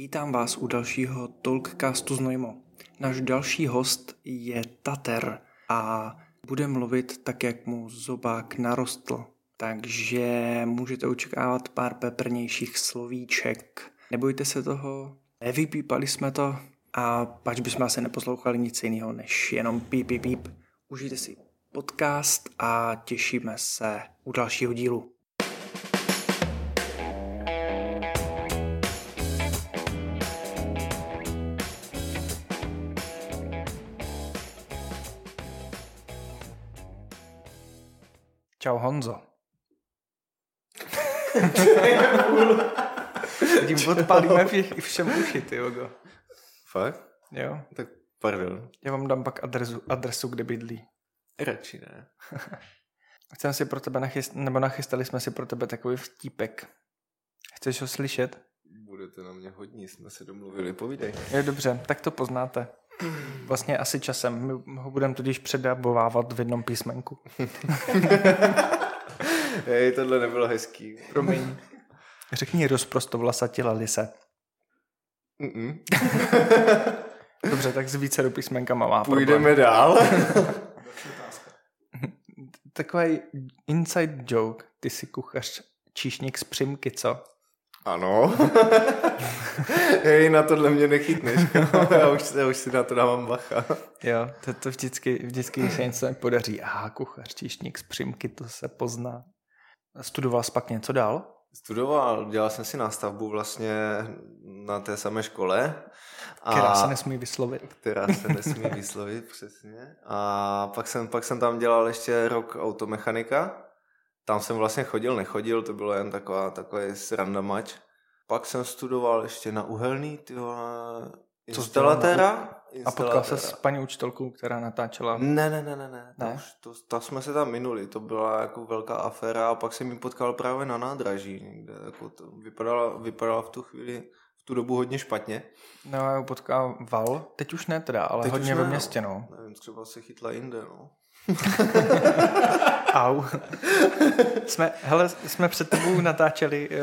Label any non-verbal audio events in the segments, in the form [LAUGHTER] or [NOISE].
Vítám vás u dalšího Talkcastu Znojmo. Náš další host je Tater a bude mluvit tak, jak mu zobák narostl. Takže můžete očekávat pár peprnějších slovíček. Nebojte se toho, nevypípali jsme to a pač bychom asi neposlouchali nic jiného než jenom píp, píp, píp. Užijte si podcast a těšíme se u dalšího dílu. Čau Honzo. Tím odpálíme vš- všem uši, ty jogo. Fakt? Jo. Tak pardon. Já vám dám pak adresu, adresu kde bydlí. Radši ne. [LAUGHS] Chcem si pro tebe nachyst, nebo nachystali jsme si pro tebe takový vtípek. Chceš ho slyšet? Budete na mě hodní, jsme se domluvili, povídej. Je dobře, tak to poznáte. Vlastně asi časem. My ho budeme tudíž předabovávat v jednom písmenku. [LAUGHS] Hej, tohle nebylo hezký. Promiň. Řekni rozprostovlasatě lise. Mm-mm. [LAUGHS] Dobře, tak s více do písmenkama má Půjdeme dál. [LAUGHS] Takový inside joke. Ty si kuchař číšník z Přimky, co? Ano. [LAUGHS] Hej, na tohle mě nechytneš. [LAUGHS] já, už, já už si na to dávám bacha. Jo, to, to vždycky, vždycky, když se něco nepodaří. Aha, kuchař číšník z Přimky, to se pozná. Studoval jsi pak něco dál? Studoval, dělal jsem si nástavbu vlastně na té samé škole. A... Která se nesmí vyslovit. Která se nesmí [LAUGHS] vyslovit, přesně. A pak jsem, pak jsem tam dělal ještě rok automechanika. Tam jsem vlastně chodil, nechodil, to bylo jen taková, takový sranda mač. Pak jsem studoval ještě na uhelný, ty vole, instalatéra. A potkal se s paní učitelkou, která natáčela? Ne, ne, ne, ne, ne. Ne? To, to, jsme se tam minuli, to byla jako velká aféra a pak jsem ji potkal právě na nádraží někde. Jako to vypadala, vypadala v tu chvíli, v tu dobu hodně špatně. No já ji potkával, teď už ne teda, ale Teď hodně už ve ne, městě, no. Nevím, třeba se chytla jinde, no. [LAUGHS] Au. jsme, hele, jsme před tebou natáčeli uh,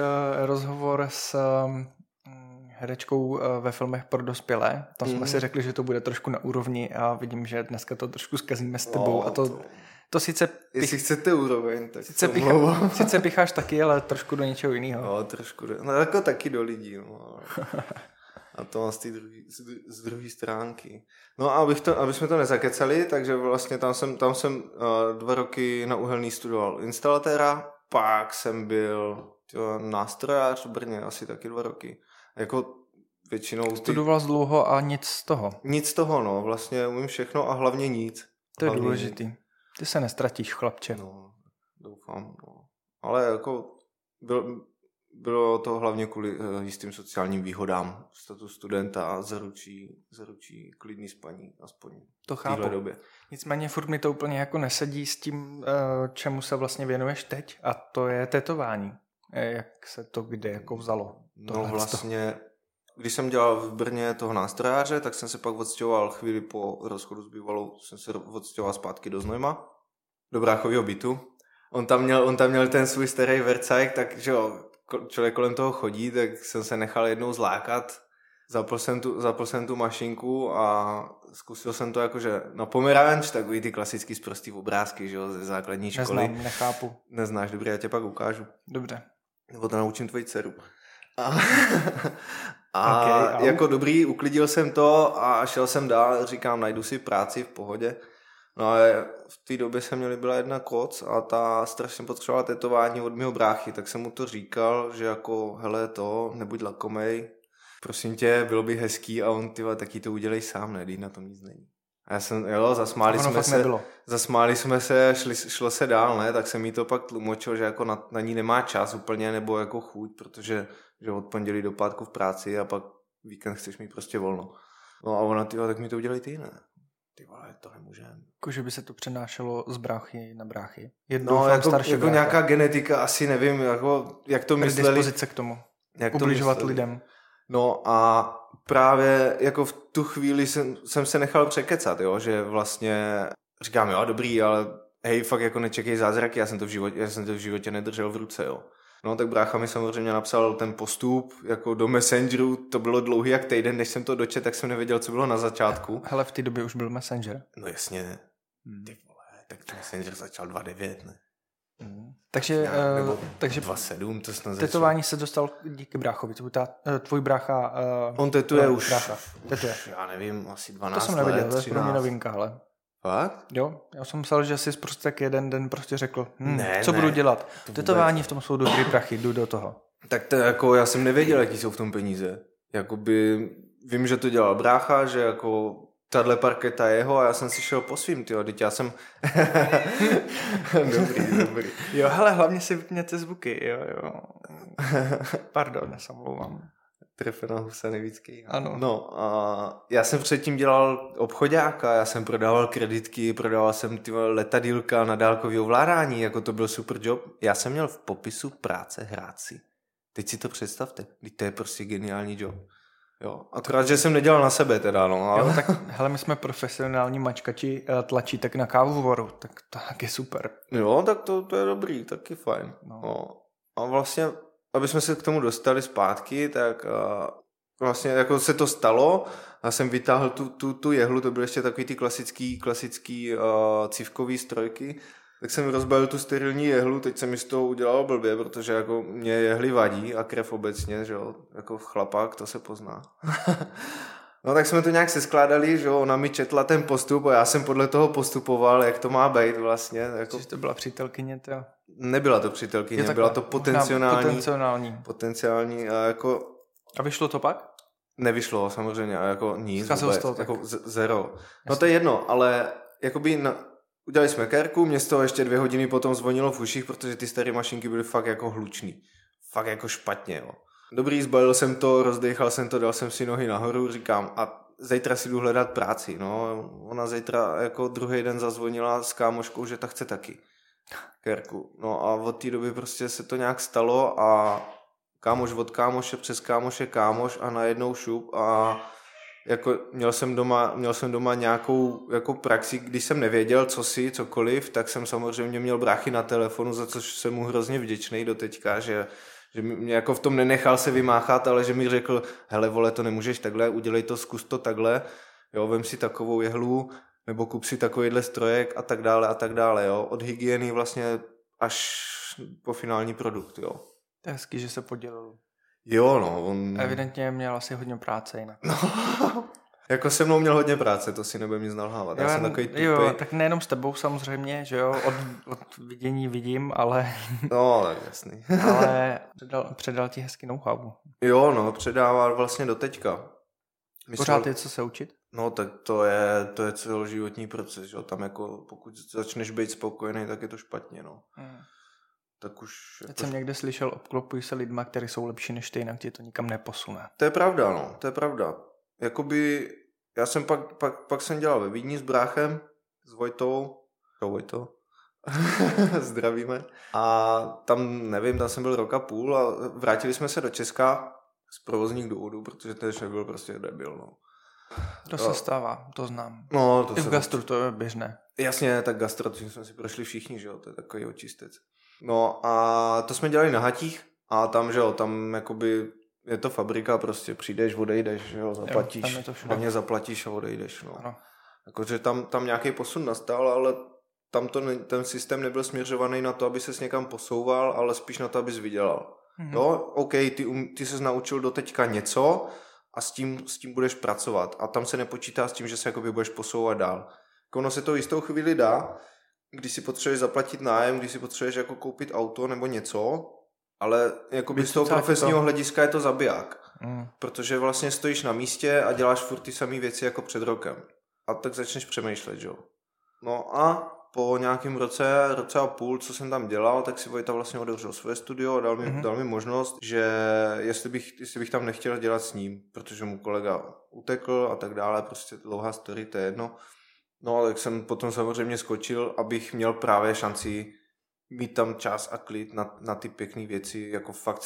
rozhovor s um, herečkou uh, ve filmech pro dospělé. Tam jsme Mhm. si řekli, že to bude trošku na úrovni a vidím, že dneska to trošku zkazíme s tebou. No, a to, to- to sice, Jestli chcete úroveň, tak sice, to pichá, sice picháš taky, ale trošku do něčeho jiného. No, trošku. do- No, jako taky do lidí, no. [LAUGHS] A to z té druhé z druhé stránky. No a abych to, aby jsme to nezakecali, takže vlastně tam jsem, tam jsem uh, dva roky na uhelný studoval instalatéra, pak jsem byl nástrojář v Brně, asi taky dva roky. Jako většinou... Ty, Studoval dlouho a nic z toho. nic z toho, no, vlastně umím všechno a hlavně nic. To je Hlavně důležitý. Ty se nestratíš, chlapče. No, doufám. No. Ale jako byl, bylo to hlavně kvůli uh, jistým sociálním výhodám. Status studenta zaručí, zaručí klidný spaní, aspoň To chápu. době. Nicméně furt mi to úplně jako nesedí s tím, eh, čemu se vlastně věnuješ teď a to je tetování. Eh, Jak se to kde jako vzalo? No vlastně, když jsem dělal v Brně toho nástrojáře, tak jsem se pak odstěhoval chvíli po rozchodu s bývalou, jsem se odstěhoval zpátky do Znojma, do bráchového bytu. On tam měl, on tam měl ten svůj starý Vercajk, takže jo, člověk kolem toho chodí, tak jsem se nechal jednou zlákat. Zapl jsem tu, zapl jsem tu mašinku a zkusil jsem to jakože na pomeranč, takový ty klasický zprostý obrázky, že jo, ze základní školy. Neznám, nechápu. Neznáš, dobrý, já tě pak ukážu. Dobře. Nebo to naučím tvoji dceru. A, a Ok, au. jako dobrý, uklidil jsem to a šel jsem dál, říkám, najdu si práci v pohodě. No a v té době jsem měl byla jedna koc a ta strašně potřebovala tetování od mého bráchy, tak jsem mu to říkal, že jako, hele to, nebuď lakomej, prosím tě, bylo by hezký a on, ty taky to udělej sám, ne, na tom nic není. A já jsem, jo, zasmáli jsme se, nebylo. zasmáli jsme se, šli, šlo se dál, ne, tak jsem jí to pak tlumočil, že jako na, na ní nemá čas úplně, nebo jako chuť, protože že od pondělí do pátku v práci a pak víkend chceš mít prostě volno. No a ona, ty tak mi to udělej ty, ne? Ty vole, to nemůžem. Jako, že by se to přenášelo z bráchy na bráchy. Je No, jako, starší jako brácha. nějaká genetika, asi nevím, jako, jak to mysleli. K tomu. Jak to Ubližovat mysleli. lidem. No a právě jako v tu chvíli jsem, jsem se nechal překecat, jo, že vlastně říkám, jo, dobrý, ale hej, fakt jako nečekej zázraky, já jsem to v životě, já jsem to v životě nedržel v ruce, jo. No tak brácha mi samozřejmě napsal ten postup jako do Messengeru, to bylo dlouhý jak týden, než jsem to dočet, tak jsem nevěděl, co bylo na začátku. Hele, v té době už byl Messenger. No jasně, ty vole, tak ten Messenger začal 2.9, ne? Mm. Takže, Já, nebo uh, takže 2.7 to snad tetování se dostal díky bráchovi. Tvůj, ta, uh, tvůj brácha... Uh, On tetuje uh, už, Brácha. Tetuje. já nevím, asi 12 To jsem nevěděl, let, to je pro mě 13. novinka, ale... Fakt? Jo, já jsem myslel, že jsi prostě tak jeden den prostě řekl, hm, Ne, co ne, budu dělat. to Tetování v tom jsou dobrý prachy, jdu do toho. Tak to jako, já jsem nevěděl, jaký jsou v tom peníze. Jakoby, vím, že to dělal brácha, že jako tahle parketa je jeho a já jsem si šel po svým, tyjo, teď já jsem... [LAUGHS] dobrý, dobrý. Jo, hele, hlavně si vypněte zvuky, jo, jo. Pardon, já se omlouvám. Trefe na husa nevícký. Ano. No a já jsem předtím dělal obchodáka, já jsem prodával kreditky, prodával jsem ty letadílka na dálkový ovládání, jako to byl super job. Já jsem měl v popisu práce hrát si. Teď si to představte, teď to je prostě geniální job. Jo, akorát, že jsem nedělal na sebe teda, no. Ale... Jo, tak hele, my jsme profesionální mačkači eh, tlačí tak na kávovoru, tak to tak je super. Jo, tak to, to je dobrý, taky fajn. No. No. A vlastně, aby jsme se k tomu dostali zpátky, tak uh, vlastně jako se to stalo, já jsem vytáhl tu, tu, tu jehlu, to byly ještě takový ty klasický, klasický uh, cívkový strojky, tak jsem rozbalil tu sterilní jehlu, teď jsem mi z toho udělal blbě, protože jako mě jehly vadí a krev obecně, že jo, jako chlapák, to se pozná. [LAUGHS] No tak jsme to nějak seskládali, že ona mi četla ten postup a já jsem podle toho postupoval, jak to má být vlastně. Jako, to byla přítelkyně, to nebyla to přítelkyně, Je byla to potenciální, Potenciální. potenciální a jako A vyšlo to pak? nevyšlo samozřejmě a jako nic Zkazil vůbec, jsi to tak. jako z- zero. No to je jedno, ale jakoby na, udělali jsme kérku, mě z toho ještě dvě hodiny potom zvonilo v uších, protože ty staré mašinky byly fakt jako hlučný. Fakt jako špatně, jo. Dobrý, zbalil jsem to, rozdechal jsem to, dal jsem si nohy nahoru, říkám, a zítra si jdu hledat práci, no. Ona zítra jako druhý den zazvonila s kámoškou, že ta chce taky kérku. No a od té doby prostě se to nějak stalo a kámoš od kámoše přes kámoše kámoš a najednou šup a jako měl jsem doma, měl jsem doma nějakou jako praxi, když jsem nevěděl, co si, cokoliv, tak jsem samozřejmě měl bráchy na telefonu, za což jsem mu hrozně vděčný do teďka, že, že mě jako v tom nenechal se vymáchat, ale že mi řekl, hele vole, to nemůžeš takhle, udělej to, zkus to takhle, jo, vem si takovou jehlu, nebo kup si takovýhle strojek a tak dále a tak dále, jo, od hygieny vlastně až po finální produkt, jo. To je hezký, že se podělil. Jo, no, on... Evidentně měl asi hodně práce jinak. No, [LAUGHS] [LAUGHS] jako se mnou měl hodně práce, to si nebudem nic nalhávat. Já jsem takový tupý. jo, tak nejenom s tebou samozřejmě, že jo, od, od vidění vidím, ale, [LAUGHS] No, tak jasný. [LAUGHS] ale předal, předal ti hezky know-how. jo, no, předával vlastně do teďka. Myslel, Pořád je co se učit? No, tak to je, to je celoživotní proces, že jo. Tam jako, pokud začneš být spokojený, tak je to špatně, no. Hmm. Tak už... Teď Jako, jsem někde slyšel, obklopuj se lidma, kteří jsou lepší než ty, jinak tě to nikam neposune. to je pravda, no, to je pravda. Jakoby, já jsem pak, pak, pak jsem dělal ve Vídni s bráchem, s Vojtou, Čau Vojto, [LAUGHS] zdravíme. A tam, nevím, tam jsem byl rok a půl a vrátili jsme se do Česka z provozních důvodů, protože ten šéf byl prostě debil, no. To se stává, to znám. No, to I v se gastru to je běžné. Jasně, tak gastro, tím jsme si prošli všichni, že jo, to je takový očistec. No a to jsme dělali na hatích a tam, že jo, tam jakoby je to fabrika, prostě přijdeš, odejdeš, že jo, zaplatíš, všude. hlavně zaplatíš a odejdeš, no. Ano. Jakože tam, tam nějaký posun nastal, ale tam to, ne- ten systém nebyl směřovaný na to, aby ses někam posouval, ale spíš na to, abys vydělal. Mhm. Jo, OK, ty, um, ty ses naučil do teďka něco a s tím, s tím budeš pracovat. A tam se nepočítá s tím, že se jakoby budeš posouvat dál. Jako ono se to jistou chvíli dá, když si potřebuješ zaplatit nájem, když si potřebuješ jako koupit auto nebo něco, ale jakoby z toho profesního to. hlediska je to zabiják. Mm. Protože vlastně stojíš na místě a děláš furt ty samé věci jako před rokem. A tak začneš přemýšlet, jo. No a po nějakém roce, roce a půl, co jsem tam dělal, tak si Vojta vlastně otevřel svoje studio a dal mi, Mhm. mm-hmm. dal mi možnost, že jestli bych, jestli bych tam nechtěl dělat s ním, protože mu kolega utekl a tak dále, prostě dlouhá story, to je jedno. No ale tak jsem potom samozřejmě skočil, abych měl právě šanci mít tam čas a klid na, na ty pěkné věci, jako fakt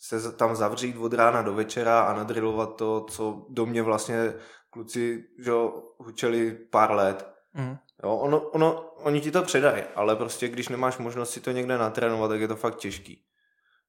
se tam zavřít od rána do večera a nadrilovat to, co do mě vlastně kluci že hučeli pár let. Mm. Jo, ono, ono, oni ti to předají, ale prostě když nemáš možnost si to někde natrénovat, tak je to fakt těžký.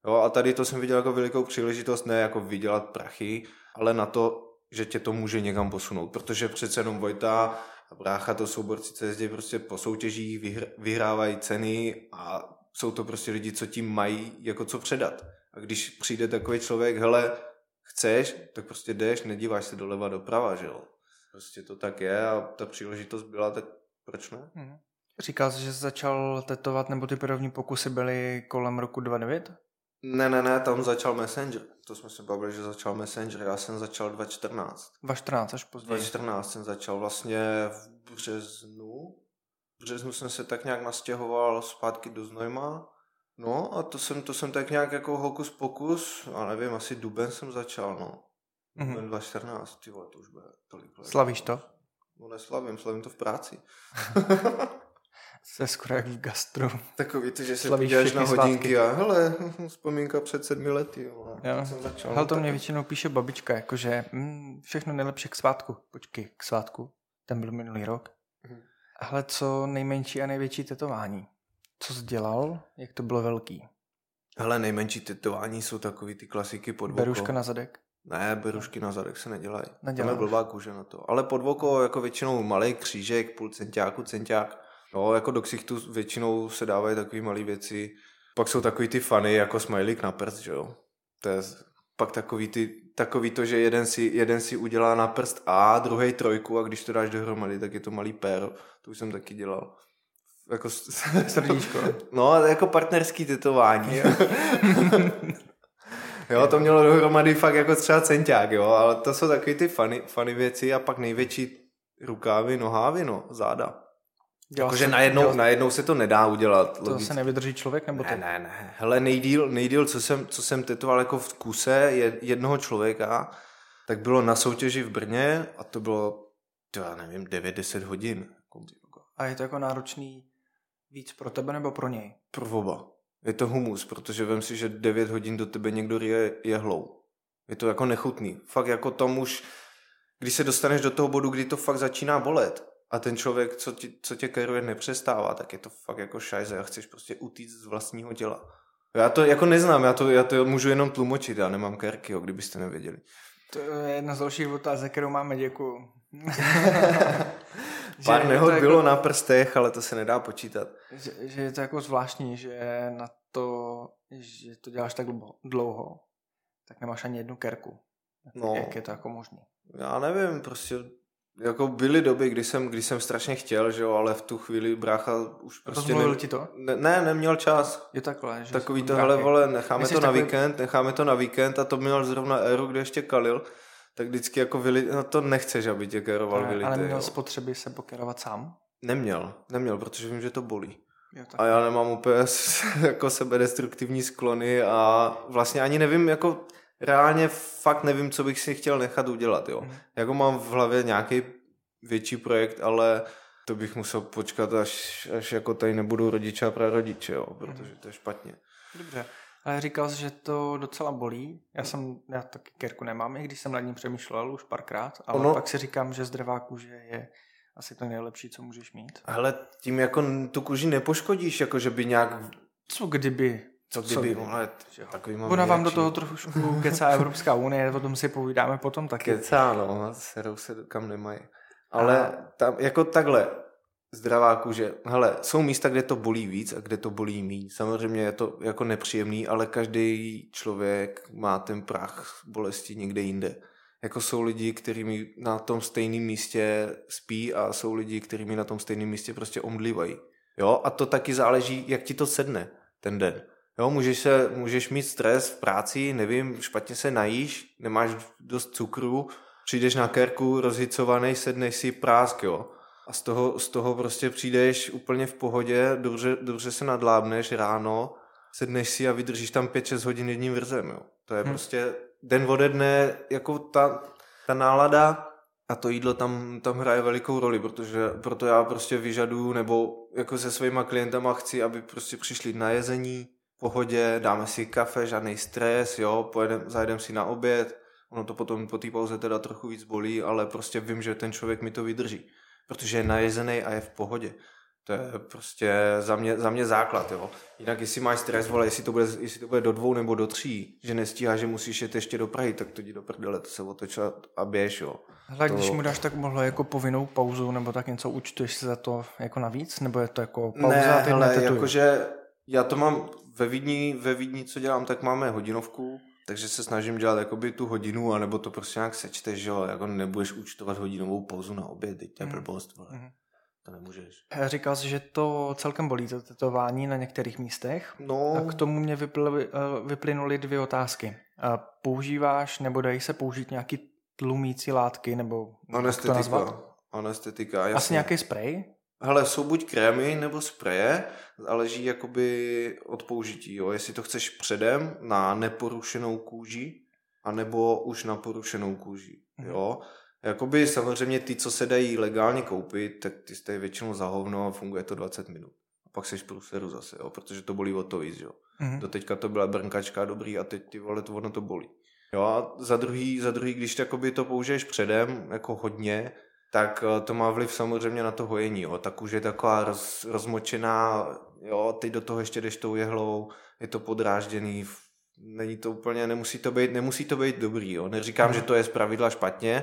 Jo, a tady to jsem viděl jako velikou příležitost, ne jako vydělat prachy, ale na to, že tě to může někam posunout, protože přece jenom Vojta a brácha to jsou borci, co jezdí prostě po soutěžích, vyhr, vyhrávají ceny a jsou to prostě lidi, co tím mají jako co předat. A když přijde takový člověk, hele, chceš, tak prostě jdeš, nedíváš se doleva doprava, že jo. Prostě to tak je a ta příležitost byla, tak proč ne? Hmm. Říkal jsi, že jsi začal tetovat, nebo ty první pokusy byly kolem roku 29? Ne, ne, ne, tam začal Messenger. To jsme se bavili, že začal Messenger. Já jsem začal 2014. 2014 až později. 2014 jsem začal vlastně v březnu. V březnu jsem se tak nějak nastěhoval zpátky do Znojma. No a to jsem, to jsem tak nějak jako hokus pokus, a nevím, asi duben jsem začal, no. Mm-hmm. Duben 2014, ty vole, to už bude tolik let. Slavíš to? No neslavím, slavím to v práci. [LAUGHS] Se skoro jak v gastro. Takový to, že se podíváš na hodinky svátky. a hele, [LAUGHS] vzpomínka před sedmi lety. Jo, jo. Jsem začal, hele, to mě většinou píše babička, jakože mm, všechno nejlepší k svátku. Počkej, k svátku. Ten byl minulý rok. Mhm. Hele, co nejmenší a největší tetování? Co jsi dělal? Jak to bylo velký? Hele, nejmenší tetování jsou takový ty klasiky pod Beruška na zadek? Ne, berušky na zadek se nedělají. Neděláš. Tam je blbá kůže na to. Ale pod oko jako většinou malý křížek, půl centiáku, centiák No, jako do ksichtu většinou se dávají takové malé věci. Pak jsou takový ty fany jako smajlík na prst, že jo. To je pak takový, ty, takový to, že jeden si, jeden si udělá na prst A, druhý trojku a když to dáš dohromady, tak je to malý péro. To už jsem taky dělal. Jako [LAUGHS] srdíčko. No, jako partnerský tetování. Jo. [LAUGHS] jo, to mělo dohromady fakt jako třeba centiák, jo, ale to jsou takový ty funny, funny věci a pak největší rukávy, nohávy, no, záda. Jakože najednou, dělal... najednou se to nedá udělat. To logicky. se nevydrží člověk nebo to? Ne, ne, ne. Hele, nejdíl, nejdíl co, jsem, co jsem tetoval jako v kuse je jednoho člověka, tak bylo na soutěži v Brně a to bylo, to já nevím, 9-10 hodin. A je to jako náročný víc pro tebe nebo pro něj? Pro oba. Je to humus, protože vím si, že 9 hodin do tebe někdo je jehlou. Je to jako nechutný. Fakt jako tam už, když se dostaneš do toho bodu, kdy to fakt začíná bolet, a ten člověk, co, ti, co tě keruje, nepřestává, tak je to fakt jako šajze a chceš prostě utíct z vlastního těla. Já to jako neznám, já to, já to můžu jenom tlumočit, já nemám kerky, kdybyste nevěděli. To je jedna z dalších otázek, kterou máme, děkuju. [LAUGHS] Pár nehod jako, bylo na prstech, ale to se nedá počítat. Že, že je to jako zvláštní, že na to, že to děláš tak dlouho, tak nemáš ani jednu kerku. No, Jak je to jako možné? Já nevím, prostě jako byly doby, kdy jsem, kdy jsem strašně chtěl, že jo, ale v tu chvíli brácha už prostě... Ne, ti to? Ne, ne, neměl čas. Je takhle, že Takový to, hele, vole, necháme Myslíš to na takový... víkend, necháme to na víkend a to měl zrovna Eru, kde ještě kalil, tak vždycky jako vyli, no to nechceš, aby tě keroval vylité. Ale měl spotřeby se pokerovat sám? Neměl, neměl, protože vím, že to bolí. Jo, a já nemám úplně [LAUGHS] jako sebedestruktivní sklony a vlastně ani nevím, jako reálně fakt nevím, co bych si chtěl nechat udělat, jo. Mm. Jako mám v hlavě nějaký větší projekt, ale to bych musel počkat, až, až jako tady nebudou rodiče a prarodiče, jo, protože to je špatně. Dobře. Ale říkal jsi, že to docela bolí. Já jsem, já taky kerku nemám, i když jsem nad ním přemýšlel už párkrát, ale ono... pak si říkám, že zdravá kůže je asi to nejlepší, co můžeš mít. Ale tím jako tu kůži nepoškodíš, jako že by nějak... Co kdyby? Co kdyby, vole, takový mám Ona vám do toho trošku kecá Evropská unie, o tom si povídáme potom taky. Kecá, no, serou se kam nemají. Ale a... tam, jako takhle, zdravá kůže. Hele, jsou místa, kde to bolí víc a kde to bolí méně. Samozřejmě je to jako nepříjemný, ale každý člověk má ten prach bolesti někde jinde. Jako jsou lidi, kteří na tom stejném místě spí a jsou lidi, kteří na tom stejném místě prostě omdlívají. Jo, a to taky záleží, jak ti to sedne ten den. Jo, můžeš, se, můžeš mít stres v práci, nevím, špatně se najíš, nemáš dost cukru, přijdeš na kerku rozhicovaný, sedneš si prásk, jo. A z toho, z toho prostě přijdeš úplně v pohodě, dobře, dobře se nadlábneš ráno, sedneš si a vydržíš tam 5-6 hodin jedním vrzem, jo. To je hmm. prostě den ode dne, jako ta, ta nálada a to jídlo tam, tam hraje velikou roli, protože proto já prostě vyžaduju, nebo jako se svýma klientama chci, aby prostě přišli na jezení, pohodě, dáme si kafe, žádný stres, jo, pojedem, zajedem si na oběd, ono to potom po té pauze teda trochu víc bolí, ale prostě vím, že ten člověk mi to vydrží, protože je najezený a je v pohodě. To je prostě za mě, za mě základ, jo. Jinak jestli máš stres, vole, jestli to, bude, jestli to bude do dvou nebo do tří, že nestíháš, že musíš jet ještě do Prahy, tak to jdi do prdele, to se otoč a běž, jo. Hele, to... když mu dáš tak mohlo jako povinnou pauzu nebo tak něco, účtuješ si za to jako navíc? Nebo je to jako pauza ne, hele, jakože já to mám ve Vídni, ve Vídni, co dělám, tak máme hodinovku, takže se snažím dělat jakoby tu hodinu, anebo to prostě nějak sečteš, že jo, jako nebudeš účtovat hodinovou pauzu na oběd, teď to je mm. blbost, vole. Mm. To nemůžeš. Říkal jsi, že to celkem bolí, to tetování na některých místech. No. A k tomu mě vypl, eh, vyplynuly dvě otázky. Používáš, nebo dají se použít nějaký tlumící látky, nebo Anestetika. to nazvat? Anestetika, jasně. Asi nějaký sprej? Hele, jsou buď krémy nebo spreje, záleží jakoby od použití, jo. Jestli to chceš předem na neporušenou kůži, anebo už na porušenou kůži, mhm. jo. Jakoby samozřejmě ty, co se dají legálně koupit, tak ty jste většinou za hovno a funguje to 20 minut. A pak seš průseru zase, jo, protože to bolí o to víc, jo. Mm-hmm. Doteďka to byla brnkačka dobrý a teď ty vole, to ono to bolí. Jo a za druhý, za druhý když to použiješ předem, jako hodně, tak eh, to má vliv samozřejmě na to hojení. Jo. Ta kůže je taková roz, rozmočená, jo, teď do toho ještě jdeš tou jehlou, je to podrážděný, není to úplně, nemusí to být, nemusí to být dobrý. Jo. Neříkám, mm. že to je z pravidla špatně,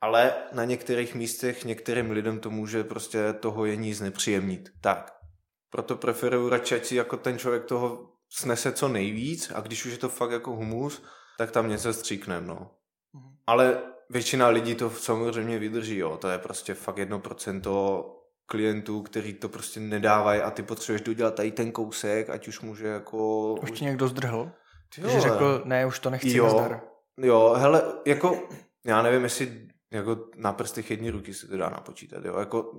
ale na některých místech některým lidem to může prostě to hojení znepříjemnit. Tak, proto preferuju radši, ať si jako ten člověk toho snese co nejvíc a když už je to fakt jako humus, tak tam něco stříknem, no. Mm. Ale většina lidí to samozřejmě vydrží, jo. To je prostě fakt jedno procento klientů, který to prostě nedávají a ty potřebuješ dodělat tady ten kousek, ať už může jako... Už ti někdo zdrhl? Ty že řekl, ne, už to nechci, jo, nazdar. Jo, hele, jako, já nevím, jestli jako na prstech jedné ruky se to dá napočítat, jo, jako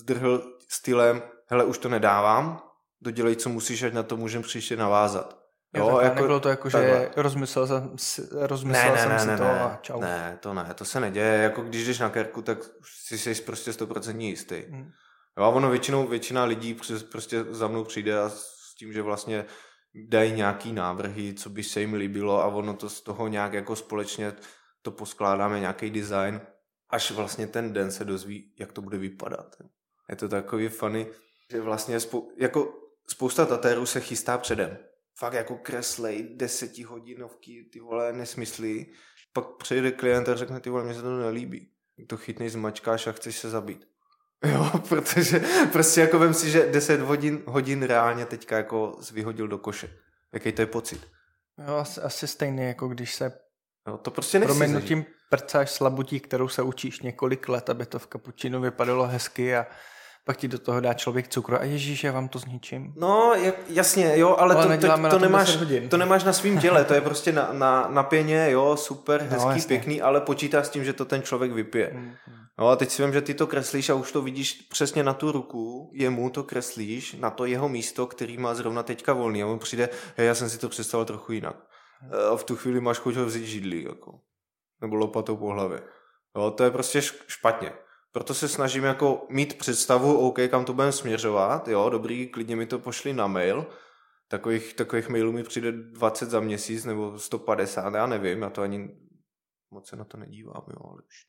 zdrhl stylem, hele, už to nedávám, dodělej, co musíš, ať na to můžem příště navázat. Jo, jo jako, nebylo to jako, takhle. že rozmyslel jsem, rozmyslel ne, ne, jsem ne, si ne, to ne, a čau. Ne, to ne, to se neděje. Jako když jdeš na kerku, tak si jsi prostě stoprocentně jistý. Hmm. Jo, a ono většinou, většina lidí prostě za mnou přijde a s tím, že vlastně dají nějaký návrhy, co by se jim líbilo a ono to z toho nějak jako společně to poskládáme, nějaký design, až vlastně ten den se dozví, jak to bude vypadat. Je to takový funny, že vlastně spou- jako spousta tatérů se chystá předem fakt jako kreslej desetihodinovky, ty vole, nesmysly. Pak přijde klient a řekne, ty vole, mně se to nelíbí. To chytnej, zmačkáš a chceš se zabít. [LAUGHS] Jo, protože prostě jako vem si, že 10 hodin, hodin reálně teďka jako vyhodil do koše. Jaký to je pocit? Jo, asi, asi stejný, jako když se jo, to prostě proměnutím prcáš slabutí, kterou se učíš několik let, aby to v kapučinu vypadalo hezky a pak ti do toho dá člověk cukru a ježíš, já vám to zničím. No, jasně, jo, ale, ale to, to, to, nemáš, to nemáš na svém těle, to je prostě na, na, na pěně, jo, super, no, hezký, no, pěkný, ale počítá s tím, že to ten člověk vypije. Mm, No a teď si vím, že ty to kreslíš a už to vidíš přesně na tu ruku, jemu to kreslíš, na to jeho místo, který má zrovna teďka volný a on přijde, hej, já jsem si to představil trochu jinak. Mm. A v tu chvíli máš chuť ho vzít židlí, jako. Nebo lopatou po hlavě. Jo, to je prostě špatně. Proto se snažím jako mít představu, OK, kam to budeme směřovat, jo, dobrý, klidně mi to pošli na mail, takových, takových mailů mi přijde 20 za měsíc nebo 150, já nevím, já to ani moc se na to nedívám, jo, ale už.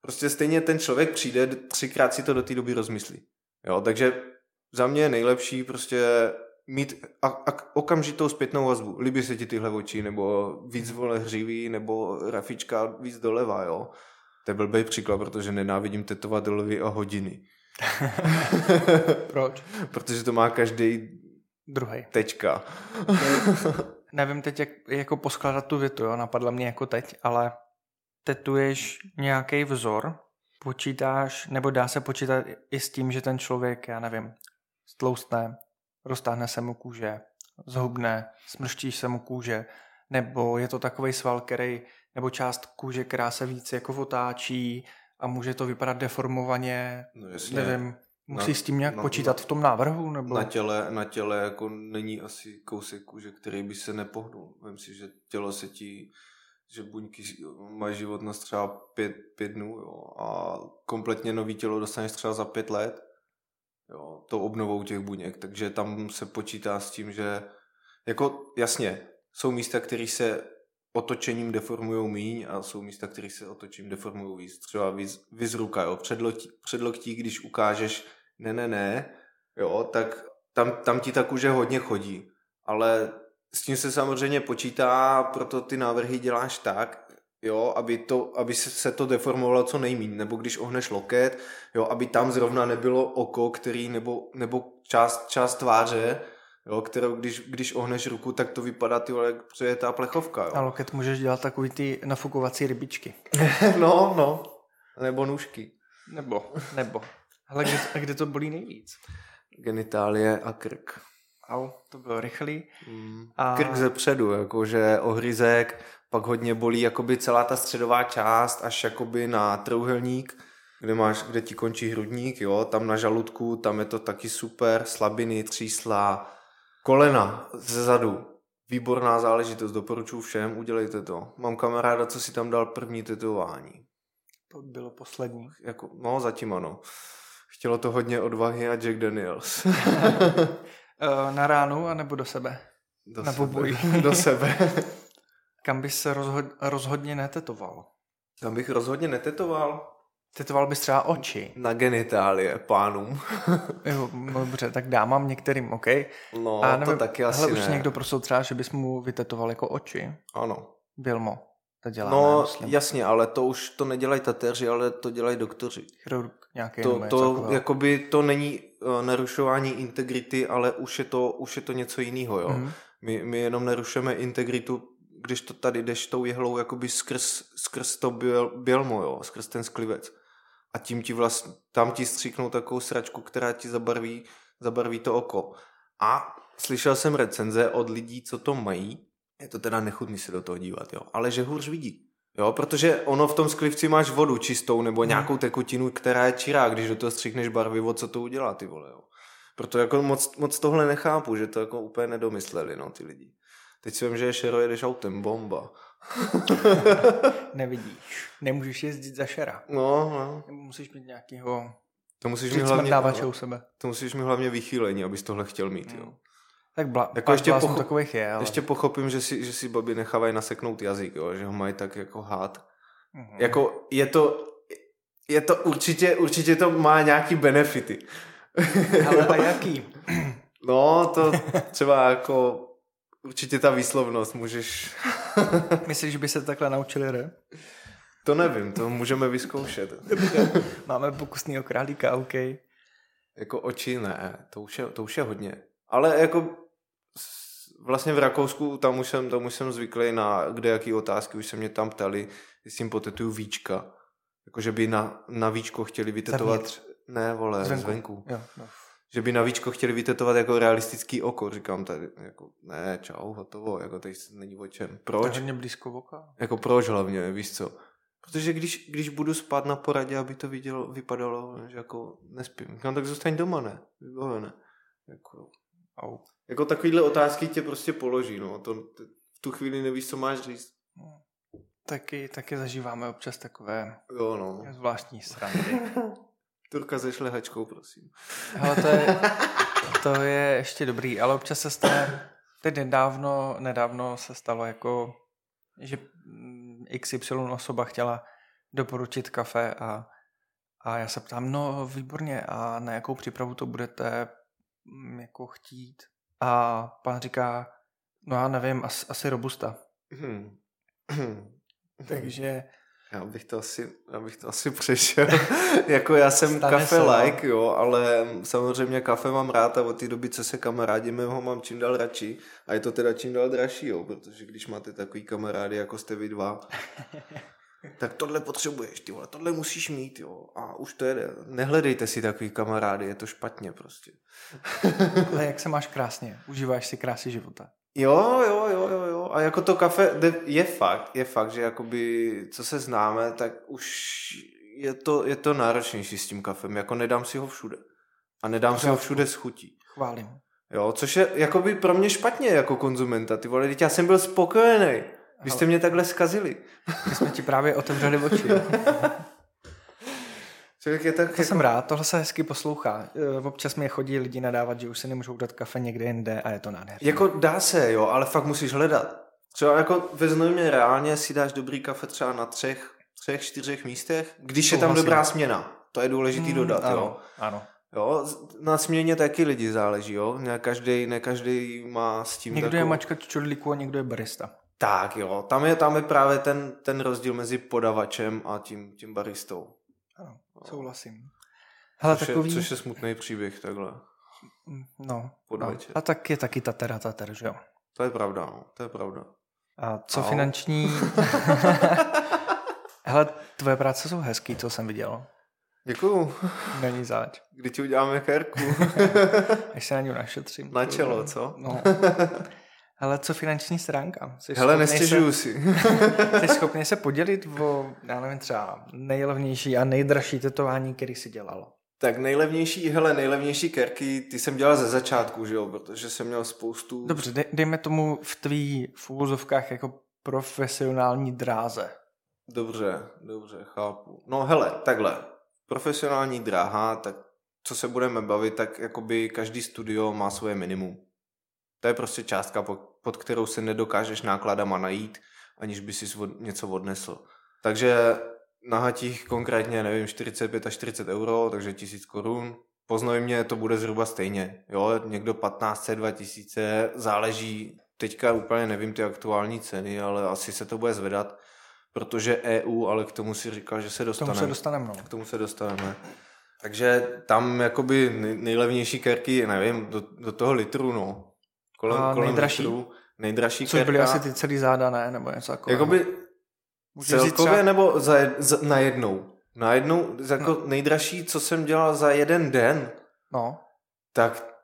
Prostě stejně ten člověk přijde, třikrát si to do té doby rozmyslí. Jo, takže za mě je nejlepší prostě mít a, a, okamžitou zpětnou vazbu. Líbí se ti tyhle oči, nebo víc vole hřivý, nebo rafička víc doleva, jo. To je blbý příklad, protože nenávidím tetovatelovi a hodiny. [LAUGHS] Proč? protože to má každý druhý. Tečka. [LAUGHS] Nevím teď, jak jako poskládat tu větu, jo? napadla mě jako teď, ale tetuješ nějaký vzor, počítáš, nebo dá se počítat i s tím, že ten člověk, já nevím, stloustne, roztáhne se mu kůže, zhubne, smrštíš se mu kůže, nebo je to takový sval, který nebo část kůže, která se víc jako otáčí a může to vypadat deformovaně, no jasně. nevím, musí na, s tím nějak na, počítat na, v tom návrhu? Nebo? Na těle, na těle jako není asi kousek kůže, který by se nepohnul. Vím si, že tělo se ti že buňky mají životnost třeba pět, pět dnů jo, a kompletně nový tělo dostaneš třeba za pět let jo, to obnovou těch buněk, takže tam se počítá s tím, že jako jasně, jsou místa, které se otočením deformují míň a jsou místa, které se otočím deformují víc. Třeba víc, víc ruka, jo. Předloktí, předloktí, když ukážeš ne, ne, ne, jo, tak tam, tam ti ta kůže hodně chodí. Ale s tím se samozřejmě počítá, proto ty návrhy děláš tak, jo, aby, to, aby se to deformovalo co nejméně, nebo když ohneš loket, jo, aby tam zrovna nebylo oko, který, nebo, nebo část, část tváře, jo, kterou když, když ohneš ruku, tak to vypadá ty vole, co je ta plechovka. Jo. A loket můžeš dělat takový ty nafukovací rybičky. [LAUGHS] no, no. Nebo nůžky. Nebo, nebo. Ale kde, a kde to bolí nejvíc? Genitálie a krk. Au, to bylo rychlý. Mm. A... Krk ze předu, jakože ohryzek, pak hodně bolí jakoby celá ta středová část až jakoby na trouhelník, kde, máš, kde ti končí hrudník, jo, tam na žaludku, tam je to taky super, slabiny, třísla, kolena ze zadu, výborná záležitost, doporučuji všem, udělejte to. Mám kamaráda, co si tam dal první tetování. To bylo poslední. Jako, no, zatím ano. Chtělo to hodně odvahy a Jack Daniels. [LAUGHS] Eh, na ránu, anebo do sebe? Do Na sebe. [LAUGHS] do sebe. Kam bys se rozhod, rozhodně netetoval? Tam bych rozhodně netetoval. Tetoval bys třeba oči. Na genitálie pánům. [LAUGHS] jo, no dobře, tak dámám některým, OK. No, A nevím, to taky asi hele, ne. už někdo prosil třeba, že bys mu vytetoval jako oči. Ano. Bilmo. To dělá, no, ne, jasně, ale to už to nedělají tateři, ale to dělají doktoři. Chirurg nějaký to, to, jakoby, to není uh, narušování integrity, ale už je to, už je to něco jiného, jo. Mm. My, my jenom narušujeme integritu, když to tady jdeš tou jehlou jakoby skrz, skrz to běl, bělmo, jo, skrz ten sklivec. A tím ti vlastně, tam ti stříknou takovou sračku, která ti zabarví, zabarví to oko. A slyšel jsem recenze od lidí, co to mají, je to teda nechutný se do toho dívat, jo, ale že hůř vidí. Jo, protože ono v tom sklivci máš vodu čistou nebo hmm. nějakou tekutinu, která je čirá, když do toho stříkneš barvivo, co to udělá, ty vole, jo. Proto jako moc, moc tohle nechápu, že to jako úplně nedomysleli, no, ty lidi. Teď si vím, že je šero, jedeš autem, bomba. [LAUGHS] Nevidíš. Nemůžeš jezdit za šera. No, no. Musíš mít nějakýho to musíš mít hlavně, u sebe. To musíš mít hlavně vychýlení, abys tohle chtěl mít, jo. Hmm. Tak bla, jako ještě, pocho- takových je, ale... ještě pochopím, že si, že si babi nechávají naseknout jazyk, jo, že ho mají tak jako hád. Mm-hmm. Jako je to, je to určitě, určitě to má nějaký benefity. Ale [LAUGHS] a jaký? no, to třeba jako určitě ta výslovnost můžeš... [LAUGHS] Myslíš, že by se takhle naučili, ne? To nevím, to můžeme vyzkoušet. [LAUGHS] Máme pokusný králíka, OK. Jako oči ne, to už je, to už je hodně. Ale jako vlastně v Rakousku tam už jsem, tam už jsem zvyklý na kde jaký otázky, už se mě tam ptali, jestli jim potetuju víčka. Jakože by na, na víčko chtěli vytetovat... Zavnitř. Ne, vole, zvenku. zvenku. Jo, no. Že by na víčko chtěli vytetovat jako realistický oko. Říkám tady, jako, ne, čau, hotovo, jako tady není o čem. Proč? To je blízko oka. Jako proč hlavně, víš co? Protože když, když budu spát na poradě, aby to vidělo, vypadalo, že jako nespím. Říkám, tak zůstaň doma, ne? Vybavené. Jako, Au. Jako takovýhle otázky tě prostě položí, no. To, v tu chvíli nevíš, co máš říct. No. Taky, taky zažíváme občas takové jo, no. zvláštní srandy. [LAUGHS] Turka se šlehačkou, prosím. Ale to je, to je ještě dobrý, ale občas se stane, teď nedávno, nedávno se stalo jako, že XY osoba chtěla doporučit kafe a, a já se ptám, no výborně, a na jakou přípravu to budete Mm, jako chtít. A pan říká, no já nevím, asi, asi robusta. Hmm. [CLEARS THROAT] Takže... Já bych to asi, já bych to asi [LAUGHS] přešel. jako já jsem kafe se, no. like, jo, ale samozřejmě kafe mám rád a od té doby, co se kamarádíme, ho mám čím dál radši. A je to teda čím dál dražší, jo, protože když máte takový kamarády, jako jste vy dva, [LAUGHS] tak tohle potřebuješ, ty vole, tohle musíš mít, jo. A už to jede. Nehledejte si takový kamarády, je to špatně prostě. Ale jak se máš krásně, užíváš si krásy života. Jo, jo, jo, jo, jo. A jako to kafe je fakt, je fakt, že jakoby, co se známe, tak už je to, je to náročnější s tím kafem. Jako nedám si ho všude. A nedám Chválím. si ho všude s chutí. Chválím. Jo, což je jakoby pro mě špatně jako konzumenta. Ty vole, já jsem byl spokojený. Vy jste mě takhle zkazili. My jsme ti právě otevřeli oči. [LAUGHS] Člověk je tak to jako... jsem rád, tohle se hezky poslouchá. E, občas mi chodí lidi nadávat, že už si nemůžou dát kafe někde jinde a je to nádherné. Jako dá se, jo, ale fakt musíš hledat. Třeba jako ve Znojmě reálně si dáš dobrý kafe třeba na třech, třech, čtyřech místech, když je tam dobrá směna. To je důležitý hmm, dodat, ano, jo. Ano. Jo, na směně taky lidi záleží, jo. Ne každý, ne každý má s tím Někdo takovou... je mačka čudlíku a někdo je barista. Tak jo, tam je, tam je právě ten, ten rozdíl mezi podavačem a tím, tím baristou. Souhlasím. Hele, což, takový... je, což je smutný příběh takhle. No, no. a tak je taky tatera tater, že jo? To je pravda, no. to je pravda. A co Au. finanční... [LAUGHS] Hele, tvoje práce jsou hezký, co jsem viděl. Děkuju. Není zač. Kdy ti uděláme kérku? Až se na ní našetřím. Na čelo, co? No. [LAUGHS] Ale co finanční stránka? Jsi Hele, nestěžuju si. [LAUGHS] jsi schopný se podělit o, já nevím, třeba nejlevnější a nejdražší tetování, který si dělal? Tak nejlevnější, hele, nejlevnější kerky, ty jsem dělal ze začátku, že jo, protože jsem měl spoustu... Dobře, dej, dejme tomu v tvý v úvozovkách jako profesionální dráze. Dobře, dobře, chápu. No hele, takhle, profesionální dráha, tak co se budeme bavit, tak jakoby každý studio má svoje minimum. To je prostě částka, pod kterou se nedokážeš nákladama najít, aniž by si něco odnesl. Takže na hatích konkrétně, nevím, 45 až 40 euro, takže 1000 korun. Poznoj mě, to bude zhruba stejně. Jo, někdo 15, 2000, záleží, teďka úplně nevím ty aktuální ceny, ale asi se to bude zvedat, protože EU, ale k tomu si říkal, že se dostaneme. K tomu se dostaneme, no. K tomu se dostaneme. Takže tam jakoby nejlevnější kerky, nevím, do, do toho litru, no. Kolem, A kolem nejdražší? Litru, nejdražší Což byly asi ty celý záda, ne? Nebo něco takového. Jakoby celkově třeba... nebo za, za, na jednou? Na jednou, jako no. nejdražší, co jsem dělal za jeden den, no. tak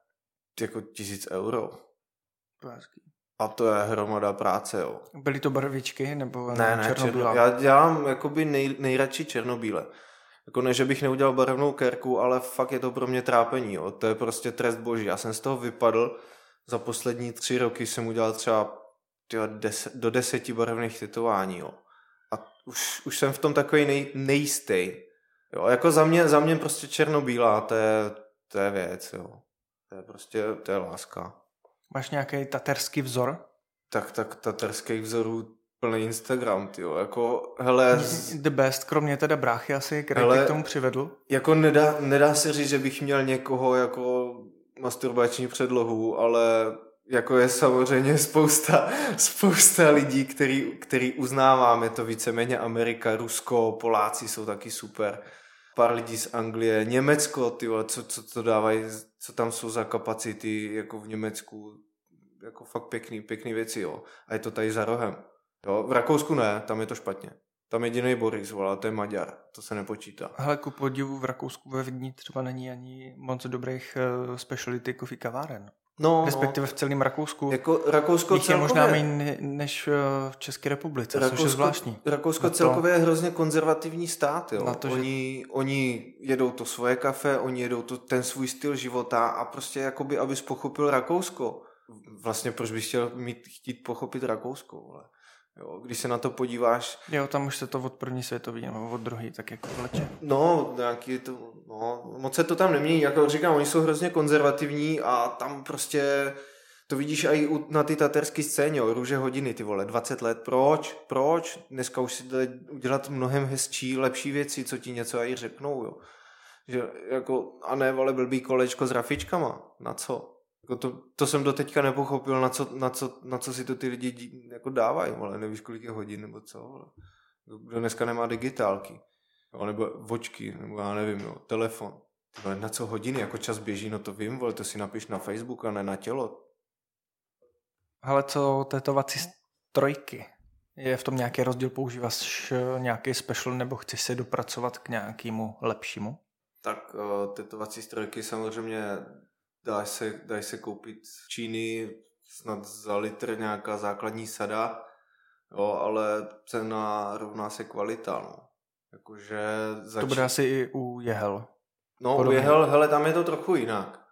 jako tisíc euro. Hezký. A to je hromada práce, jo. Byly to barvičky nebo ne, ne, černobílá? Já dělám jakoby nej, nejradši černobíle. Jako ne, že bych neudělal barevnou kerku, ale fakt je to pro mě trápení, jo. To je prostě trest boží. Já jsem z toho vypadl, za poslední tři roky jsem udělal třeba tyjo, deset, do deseti barevných tetování, jo. A už, už jsem v tom takový nej, nejistý. Jo, jako za mě, za mě prostě černobílá, to je, to je věc, jo. To je prostě, to je láska. Máš nějaký taterský vzor? Tak, tak taterských vzorů plný Instagram, jo. Jako, hele... [LAUGHS] The best, kromě teda bráchy asi, který hele, k tomu přivedl. Jako nedá, nedá se říct, že bych měl někoho jako masturbační předlohu, ale jako je samozřejmě spousta, spousta lidí, který, který uznáváme to víceméně Amerika, Rusko, Poláci jsou taky super. Pár lidí z Anglie, Německo, ty co, co to dávají, co tam jsou za kapacity jako v Německu, jako fakt pěkný, pěkný věci, jo. A je to tady za rohem. Jo, v Rakousku ne, tam je to špatně. Tam jediný Boris, ale to je Maďar, to se nepočítá. Ale ku podivu v Rakousku ve Vídni třeba není ani moc dobrých uh, speciality coffee kaváren. No, Respektive no. v celém Rakousku. Jako Rakousko celkově... je možná méně než eh, v České republice, Rakousko, což je zvláštní. Rakousko to... celkově je hrozně konzervativní stát. Jo. Na to, oni, že... oni jedou to svoje kafe, oni jedou to, ten svůj styl života a prostě jakoby, abys pochopil Rakousko. Vlastně proč bys chtěl mít, chtít pochopit Rakousko? Ale. Jo, když se na to podíváš... Jo, tam už se to od první světový nebo od druhý tak jako vleče. No, nějaký to, no, moc se to tam nemění. Jako říkám, oni jsou hrozně konzervativní a tam prostě to vidíš i na ty taterské scéně, jo, růže hodiny, ty vole, 20 let, proč, proč? Dneska už si jde udělat mnohem hezčí, lepší věci, co ti něco i řeknou, jo. Že jako, a ne, vole, blbý kolečko s rafičkama, na co? Jako to, to jsem do teďka nepochopil, na co, na co, na co si to ty lidi jako dávají, ale nevíš, kolik je hodin nebo co. Ale. Kdo dneska nemá digitálky, jo, nebo vočky, nebo já nevím, jo, telefon. Tyhle, na co hodiny, jako čas běží, no to vím, vole, to si napiš na Facebook a ne na tělo. Ale co tetovací trojky? Je v tom nějaký rozdíl? Používáš nějaký special nebo chceš se dopracovat k nějakému lepšímu? Tak uh, tetovací strojky samozřejmě dá se, dá se koupit z Číny snad za litr nějaká základní sada, jo, ale cena rovná se kvalita, no. Jakože zač... To bude asi i u jehel. No, Podobně. u jehel, hele, tam je to trochu jinak.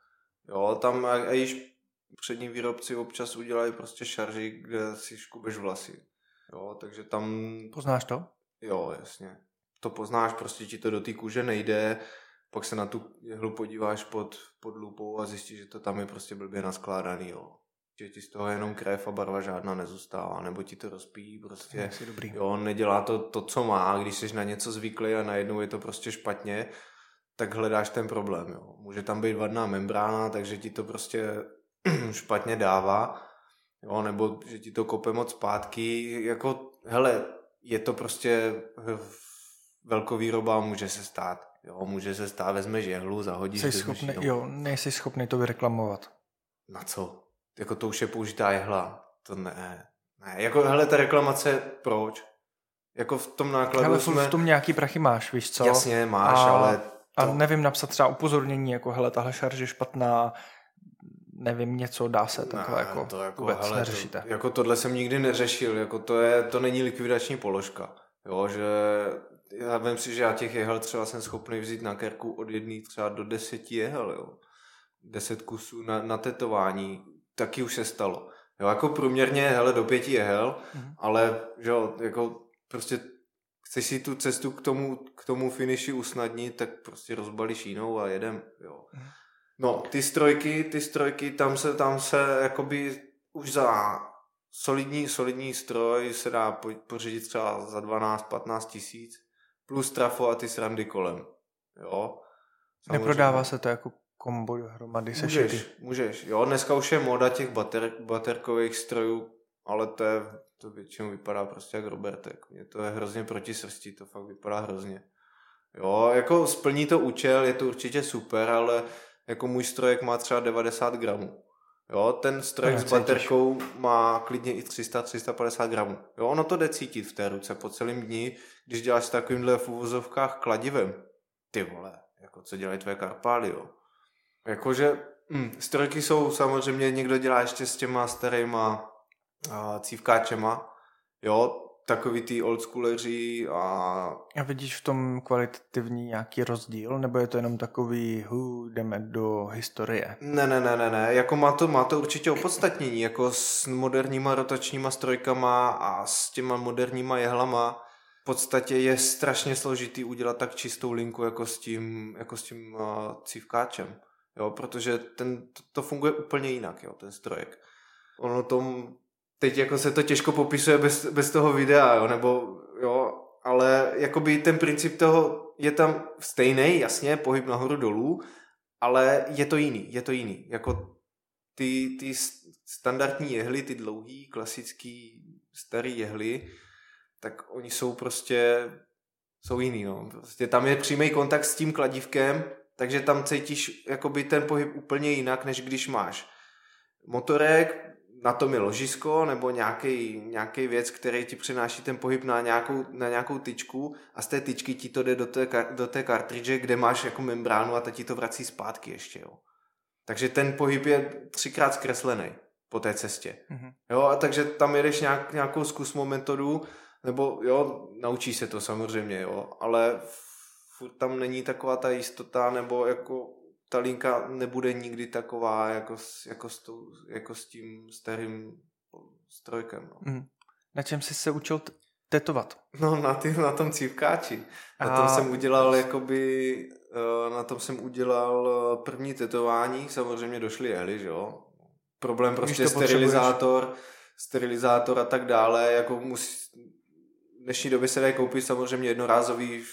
Jo, tam a, již přední výrobci občas udělají prostě šarži, kde si škubeš vlasy. Jo, takže tam... Poznáš to? Jo, jasně. To poznáš, prostě ti to do té kůže nejde, pak se na tu jehlu podíváš pod, pod lupou a zjistíš, že to tam je prostě blbě naskládaný, jo. Že ti z toho jenom krev a barva žádná nezůstává, nebo ti to rozpíjí prostě. Je dobrý. Jo, nedělá to to, co má, když jsi na něco zvyklý a najednou je to prostě špatně, tak hledáš ten problém. Jo. Může tam být vadná membrána, takže ti to prostě [CLEARS THROAT] špatně dává, jo, nebo že ti to kope moc zpátky. Jako, hele, je to prostě velkovýroba, může se stát. Jo, může se stát, vezmeš jehlu, zahodíš. Jsi schopný, jo, nejsi schopný to vyreklamovat. Na co? Jako to už je použitá jehla. To ne. Ne, jako hele, ta reklamace, proč? Jako v tom nákladu ale jsme... v tom nějaký prachy máš, víš co? Jasně, máš, a, ale... To... A nevím, napsat třeba upozornění, jako hele, tahle šarže je špatná, nevím, něco dá se takhle ne, jako, to jako vůbec hele, neřešíte. To, jako tohle jsem nikdy neřešil, jako to je, to není likvidační položka. Jo, že já vím si, že já těch jehel třeba jsem schopný vzít na kerku od jedné třeba do deseti jehel, jo. Deset kusů na, na tetování, taky už se stalo. Jo, jako průměrně, hele, do pěti jehel, mm-hmm. ale, že jo, jako prostě chceš si tu cestu k tomu, k tomu finiši usnadnit, tak prostě rozbalíš jinou a jedem, jo. Mm-hmm. No, ty strojky, ty strojky, tam se, tam se, jakoby už za solidní, solidní stroj se dá pořídit třeba za 12-15 tisíc, plus trafo a ty srandy kolem, jo. Samozřejmě. Neprodává se to jako kombo dohromady se můžeš, šity. můžeš, jo, dneska už je moda těch bater, baterkových strojů, ale to, je, to většinou vypadá prostě jak Robertek. Mně to je hrozně proti srsti, to fakt vypadá hrozně. Jo, jako splní to účel, je to určitě super, ale jako můj strojek má třeba 90 gramů. Jo, ten strojek s baterkou má klidně i 300-350 gramů. Jo, ono to jde cítit v té ruce po celém dní, když děláš s takovýmhle v uvozovkách kladivem. Ty vole, jako co dělají tvoje karpály, jo. Jakože hm, strojky jsou samozřejmě, někdo dělá ještě s těma starýma a, cívkáčema, jo, takový ty oldschooleři a... A vidíš v tom kvalitativní nějaký rozdíl, nebo je to jenom takový, hu, jdeme do historie? Ne, ne, ne, ne, ne, jako má to, má to určitě opodstatnění, jako s moderníma rotačníma strojkama a s těma moderníma jehlama v podstatě je strašně složitý udělat tak čistou linku jako s tím, jako s tím uh, cívkáčem, jo, protože ten, to, to funguje úplně jinak, jo, ten strojek. Ono tom teď jako se to těžko popisuje bez, bez toho videa, jo, nebo jo, ale jakoby ten princip toho je tam stejný, jasně, pohyb nahoru dolů, ale je to jiný, je to jiný. Jako ty, ty standardní jehly, ty dlouhý, klasický, starý jehly, tak oni jsou prostě, jsou jiný, no. Prostě tam je přímý kontakt s tím kladívkem, takže tam cítíš jakoby ten pohyb úplně jinak, než když máš motorek, na tom je ložisko nebo nějaký, nějaký věc, který ti přináší ten pohyb na nějakou, na nějakou tyčku a z té tyčky ti to jde do té, do té kartridže, kde máš jako membránu a ta ti to vrací zpátky ještě. Jo. Takže ten pohyb je třikrát zkreslený po té cestě. Mm-hmm. Jo, a takže tam jedeš nějak, nějakou zkusmou metodu, nebo jo, naučí se to samozřejmě, jo, ale furt tam není taková ta jistota, nebo jako ta linka nebude nikdy taková jako s, jako s, tou, jako s tím starým strojkem. No. Mm. Na čem jsi se učil t- tetovat? No na, tý, na tom cívkáči. Na A... tom jsem udělal jakoby, eh, na tom jsem udělal eh, první tetování, samozřejmě došly jehly, že jo. Problém prostě sterilizátor, sterilizátor a tak dále, jako musí, v dnešní době se dají koupit samozřejmě jednorázový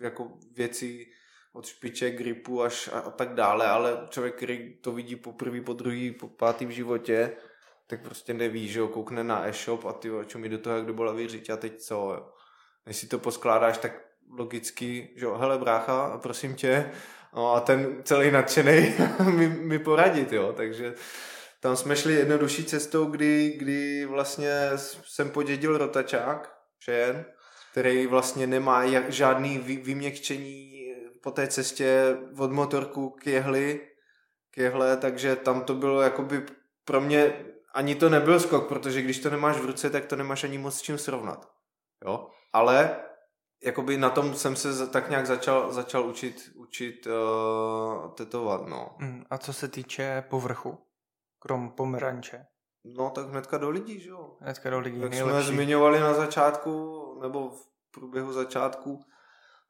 jako věci, od špiček, gripu až a, a tak dále, ale člověk, který to vidí po první, po druhý, po pátý v životě, tak prostě neví, že jo, koukne na e-shop a ty čo mi do toho, jak do bolavý říct a teď co, jo. Než si to poskládáš, tak logicky, že jo, hele brácha, prosím tě, no a ten celý nadšený [LAUGHS] mi, mi poradit, jo, takže tam jsme šli jednodušší cestou, kdy, kdy vlastně jsem podědil rotačák, všejen, který vlastně nemá jak, žádný vy, vyměkčení po té cestě od motorku k jehli, k jehle, takže tam to bylo jakoby pro mě ani to nebyl skok, protože když to nemáš v ruce, tak to nemáš ani moc s čím srovnat. Jo? Ale jakoby na tom jsem se tak nějak začal, začal učit, učit uh, tetovat, no. Mm, a co se týče povrchu, krom pomeranče? No tak hnedka do lidí, že jo. Hnedka do lidí, Jak nejlepší. jsme zmiňovali na začátku, nebo v průběhu začátku,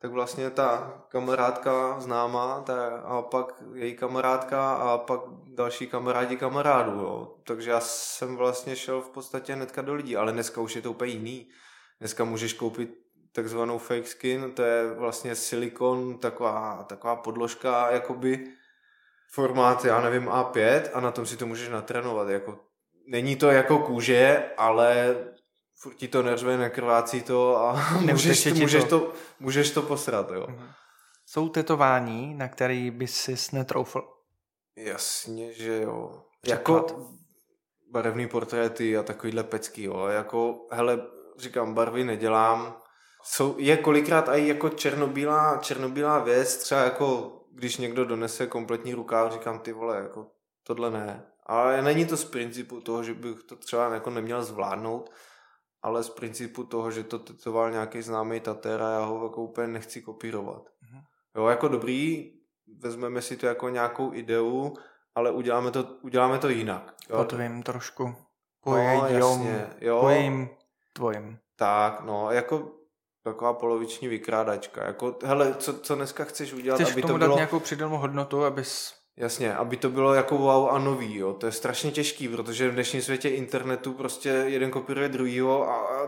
tak vlastně ta kamarádka známá ta, a pak její kamarádka a pak další kamarádi kamarádů. Jo. Takže já jsem vlastně šel v podstatě hnedka do lidí, ale dneska už je to úplně jiný. Dneska můžeš koupit takzvanou fake skin, to je vlastně silikon, taková, taková podložka, jakoby formát, já nevím, A5 a na tom si to můžeš natrénovat. Jako, není to jako kůže, ale furt ti to neřve, nekrvácí to a [LAUGHS] můžeš, můžeš, to. to, můžeš to posrat. Jo. Mhm. Jsou tetování, na který by si netroufl? Jasně, že jo. Jako barevný portréty a takovýhle pecky, jo. Jako, hele, říkám, barvy nedělám. Jsou, je kolikrát i jako černobílá, černobílá věc, třeba jako když někdo donese kompletní rukáv, říkám, ty vole, jako tohle ne. Ale není to z principu toho, že bych to třeba jako neměl zvládnout, ale z principu toho, že to tetoval nějaký známý Tater a já ho jako úplně nechci kopírovat. Mm-hmm. Jo, jako dobrý, vezmeme si to jako nějakou ideu, ale uděláme to, uděláme to jinak. Jo? Po tvým trošku. Po no, jasně, jo. Po jejím tvojím. Tak, no, jako taková poloviční vykrádačka. Jako, hele, co, co dneska chceš udělat, chceš aby tomu to bylo... dát nějakou přidanou hodnotu, abys... Jasně, aby to bylo jako wow a nový, jo. To je strašně těžký, protože v dnešním světě internetu prostě jeden kopíruje druhýho a,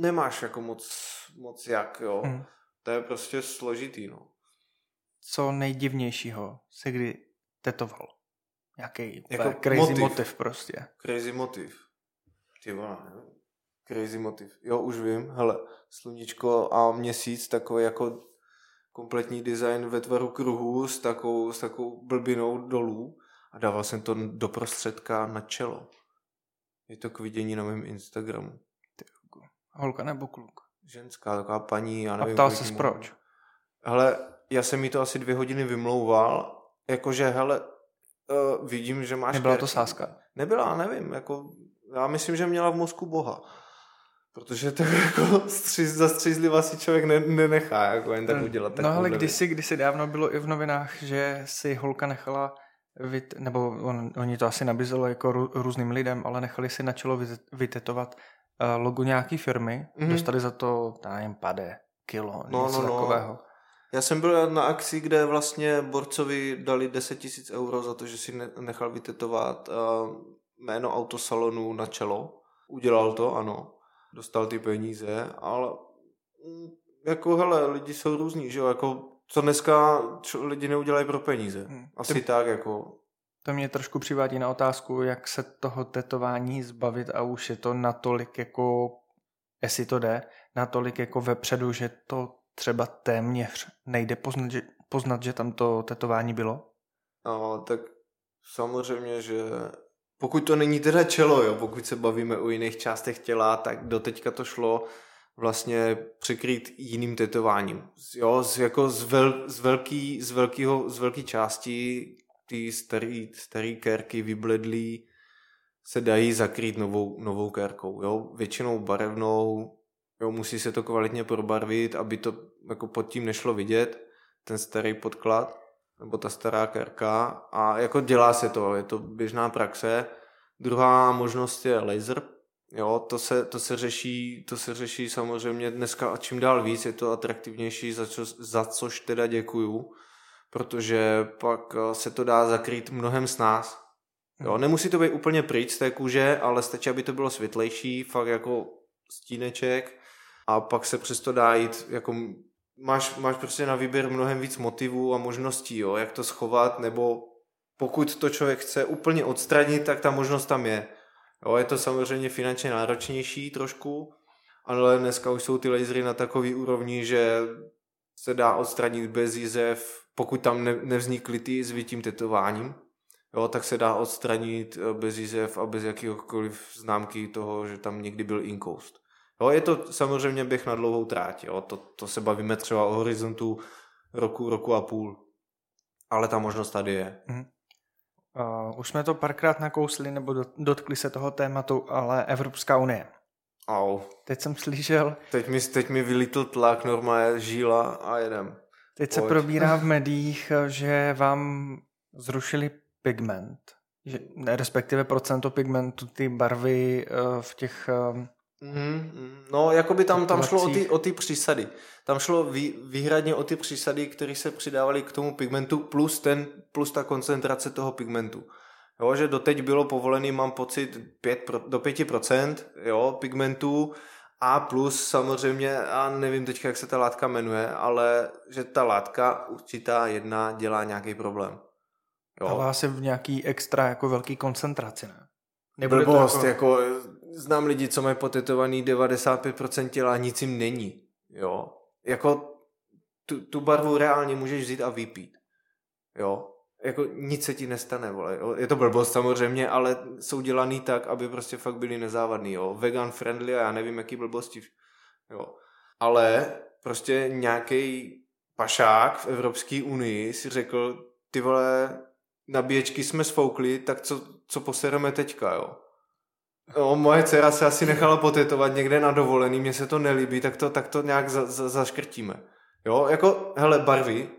nemáš jako moc, moc jak, jo. Hmm. To je prostě složitý, no. Co nejdivnějšího se kdy tetoval? Nějaký jako crazy motiv. motiv prostě. Crazy motiv. Ty vole, Crazy motiv. Jo, už vím. Hele, sluníčko a měsíc, takový jako kompletní design ve tvaru kruhu s takovou, s takovou blbinou dolů a dával jsem to do prostředka na čelo. Je to k vidění na mém Instagramu. Holka nebo kluk? Ženská, taková paní, já nevím. A ptal se proč? Hele, já jsem mi to asi dvě hodiny vymlouval, jakože, hele, uh, vidím, že máš... Nebyla to sázka? Nebyla, nevím, jako, já myslím, že měla v mozku boha. Protože to jako stříz, zastřízliva si člověk ne, nenechá jako jen tak udělat. No ale kdysi, kdysi dávno bylo i v novinách, že si holka nechala vyt, nebo on, oni to asi nabízelo jako rů, různým lidem, ale nechali si na čelo vytetovat uh, logo nějaký firmy, mm-hmm. dostali za to, nevím, pade, kilo, no, něco no, no. takového. Já jsem byl na akci, kde vlastně borcovi dali 10 tisíc euro za to, že si nechal vytetovat uh, jméno autosalonu na čelo. Udělal to, ano dostal ty peníze, ale mm, jako hele, lidi jsou různí, že jo, jako co dneska čo, lidi neudělají pro peníze. Hmm. Asi to, tak jako. To mě trošku přivádí na otázku, jak se toho tetování zbavit a už je to natolik jako, jestli to jde, natolik jako vepředu, že to třeba téměř nejde poznat, že, poznat, že tam to tetování bylo? No, tak samozřejmě, že pokud to není teda čelo, jo, pokud se bavíme o jiných částech těla, tak doteďka to šlo vlastně překrýt jiným tetováním. Jo, z, jako z, vel, z, velký, z, velkýho, z velký části ty starý, starý kérky vybledlý se dají zakrýt novou, novou kérkou. Jo? Většinou barevnou, jo, musí se to kvalitně probarvit, aby to jako pod tím nešlo vidět, ten starý podklad nebo ta stará kerka a jako dělá se to, je to běžná praxe. Druhá možnost je laser, jo, to se, to se řeší, to se řeší samozřejmě dneska a čím dál víc je to atraktivnější, za, čo, za což teda děkuju, protože pak eh, se to dá zakrýt mnohem s nás. Jo, hmm. nemusí to být úplně pryč z té kůže, ale stačí, aby to bylo světlejší, fakt jako stíneček a pak se přesto dá jít jako máš, máš prostě na výběr mnohem víc motivů a možností, jo, jak to schovat, nebo pokud to člověk chce úplně odstranit, tak ta možnost tam je. Jo, je to samozřejmě finančně náročnější trošku, ale dneska už jsou ty lasery na takový úrovni, že se dá odstranit bez jizev, pokud tam ne, nevznikly ty zvitím tetováním, jo, tak se dá odstranit eh, bez jizev a bez jakýkoliv známky toho, že tam někdy byl inkoust. Jo, je to samozřejmě běh na dlouhou tráť, jo. To, to se bavíme třeba o horizontu roku, roku a půl. Ale ta možnost tady je. Mm. Uh, už jsme to párkrát nakousli nebo dotkli se toho tématu, ale Evropská unie. Au. Teď jsem slyšel... Teď mi, teď mi vylítl tlak, normálně žíla a jedem. Teď Pojď. se probírá v [LAUGHS] médiích, že vám zrušili pigment, že, respektive procento pigmentu, ty barvy uh, v těch uh, Mm, no, jako by tam, tam šlo o ty, o ty přísady. Tam šlo vý, výhradně o ty přísady, které se přidávaly k tomu pigmentu plus, ten, plus ta koncentrace toho pigmentu. Jo, že doteď bylo povolený, mám pocit, 5 pro, do 5% jo, pigmentu A plus samozřejmě, a nevím teď, jak se ta látka jmenuje, ale že ta látka určitá jedna dělá nějaký problém. Jo. Dává se v nějaký extra jako velký koncentraci, ne? Nebo Blbost, jako... jako... znám lidi, co mají potetovaný 95% těla, nic jim není. Jo. Jako tu, tu barvu reálně můžeš vzít a vypít. Jo. Jako nic se ti nestane, vole. Jo. Je to blbost samozřejmě, ale jsou dělaný tak, aby prostě fakt byli nezávadný, jo. Vegan friendly a já nevím, jaký blbosti. Jo. Ale prostě nějaký pašák v Evropské unii si řekl, ty vole, nabíječky jsme sfoukli, tak co, co posereme teďka, jo? Jo, moje dcera se asi nechala potetovat někde na dovolený, mně se to nelíbí, tak to, tak to nějak za, za, zaškrtíme. Jo, jako, hele, barvy,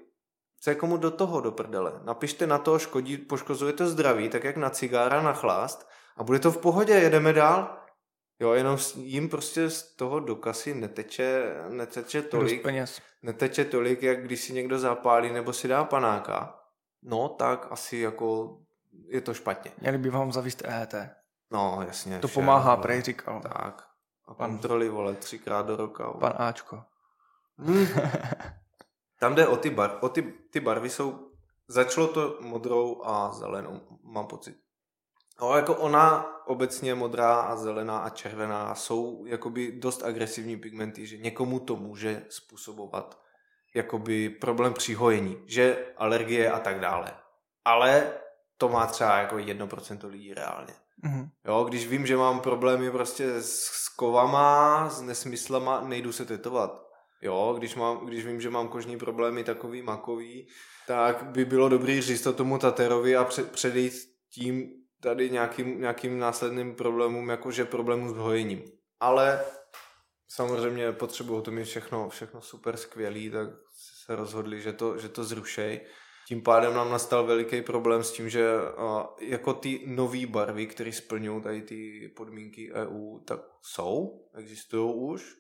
co je komu do toho do prdele? Napište na to, škodí, poškozuje to zdraví, tak jak na cigára, na chlást a bude to v pohodě, jedeme dál. Jo, jenom jim prostě z toho do kasy neteče, neteče tolik, neteče tolik, jak když si někdo zapálí nebo si dá panáka no tak asi jako je to špatně. Měli by vám zavíst EET. No, jasně. To vše, pomáhá, prej říkal. Tak. A pan kontroly, vole, třikrát do roka. Vole. Pan Ačko. Hmm. [LAUGHS] Tam jde o ty, bar, o ty, ty barvy jsou, začalo to modrou a zelenou, mám pocit. No, jako ona obecně modrá a zelená a červená jsou jakoby dost agresivní pigmenty, že někomu to může způsobovat jakoby problém při hojení, že alergie a tak dále. Ale to má třeba jako 1% lidí reálně. Mm-hmm. Jo, když vím, že mám problémy prostě s kovama, s nesmyslama, nejdu se tetovat. Jo, když, mám, když vím, že mám kožní problémy takový makový, tak by bylo dobrý říct to tomu taterovi a před, předejít tím tady nějakým, nějakým následným problémům, jakože problémů s hojením. Ale samozřejmě potřebují to mít všechno, všechno super skvělý, tak se rozhodli, že to, že to zrušej. Tím pádem nám nastal veliký problém s tím, že jako ty nové barvy, které splňují tady ty podmínky EU, tak jsou, existují už.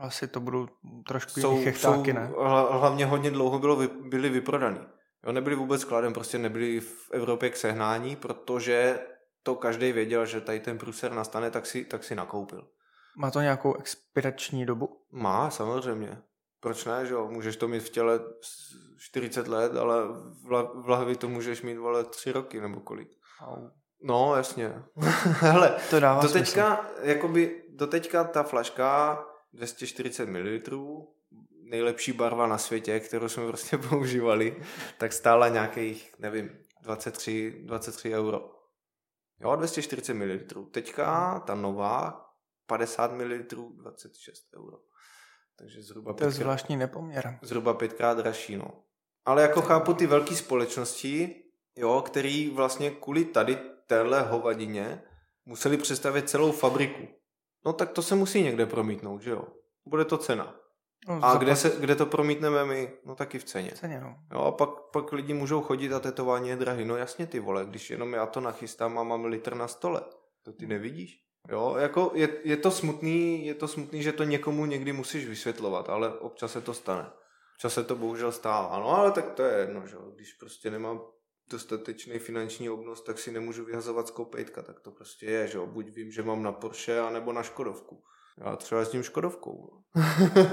Asi to budou trošku jsou, chechtáky, jsou, ne? Hlavně hodně dlouho bylo, byly vyprodaný. Jo, nebyly vůbec skladem, prostě nebyly v Evropě k sehnání, protože to každý věděl, že tady ten průser nastane, tak si, tak si nakoupil. Má to nějakou expirační dobu? Má, samozřejmě. Proč ne, že jo? Můžeš to mít v těle 40 let, ale v lahvi to můžeš mít, vole, 3 roky nebo kolik. No, jasně. [LAUGHS] Hele, to dává do teďka, jakoby, do teďka ta flaška 240 ml, nejlepší barva na světě, kterou jsme prostě [LAUGHS] používali, tak stála nějakých, nevím, 23, 23 euro. Jo, 240 ml. Teďka ta nová 50 ml 26 euro. Takže zhruba to je pětkrát, zvláštní nepoměr. Zhruba pětkrát dražší, no. Ale jako chápu ty velké společnosti, jo, který vlastně kvůli tady téhle hovadině museli představit celou fabriku. No tak to se musí někde promítnout, že jo? Bude to cena. No, a kde, se, kde to promítneme my? No taky v ceně. V ceně, no. Jo, a pak, pak lidi můžou chodit a tetování je drahý. No jasně ty vole, když jenom já to nachystám a mám litr na stole. To ty nevidíš? Jo, jako je, je, to smutný, je to smutný, že to někomu někdy musíš vysvětlovat, ale občas se to stane. Občas se to bohužel stává. No ale tak to je jedno, že když prostě nemám dostatečný finanční obnos, tak si nemůžu vyhazovat z kopejtka, tak to prostě je, že Buď vím, že mám na Porsche, anebo na Škodovku. Já třeba s tím Škodovkou.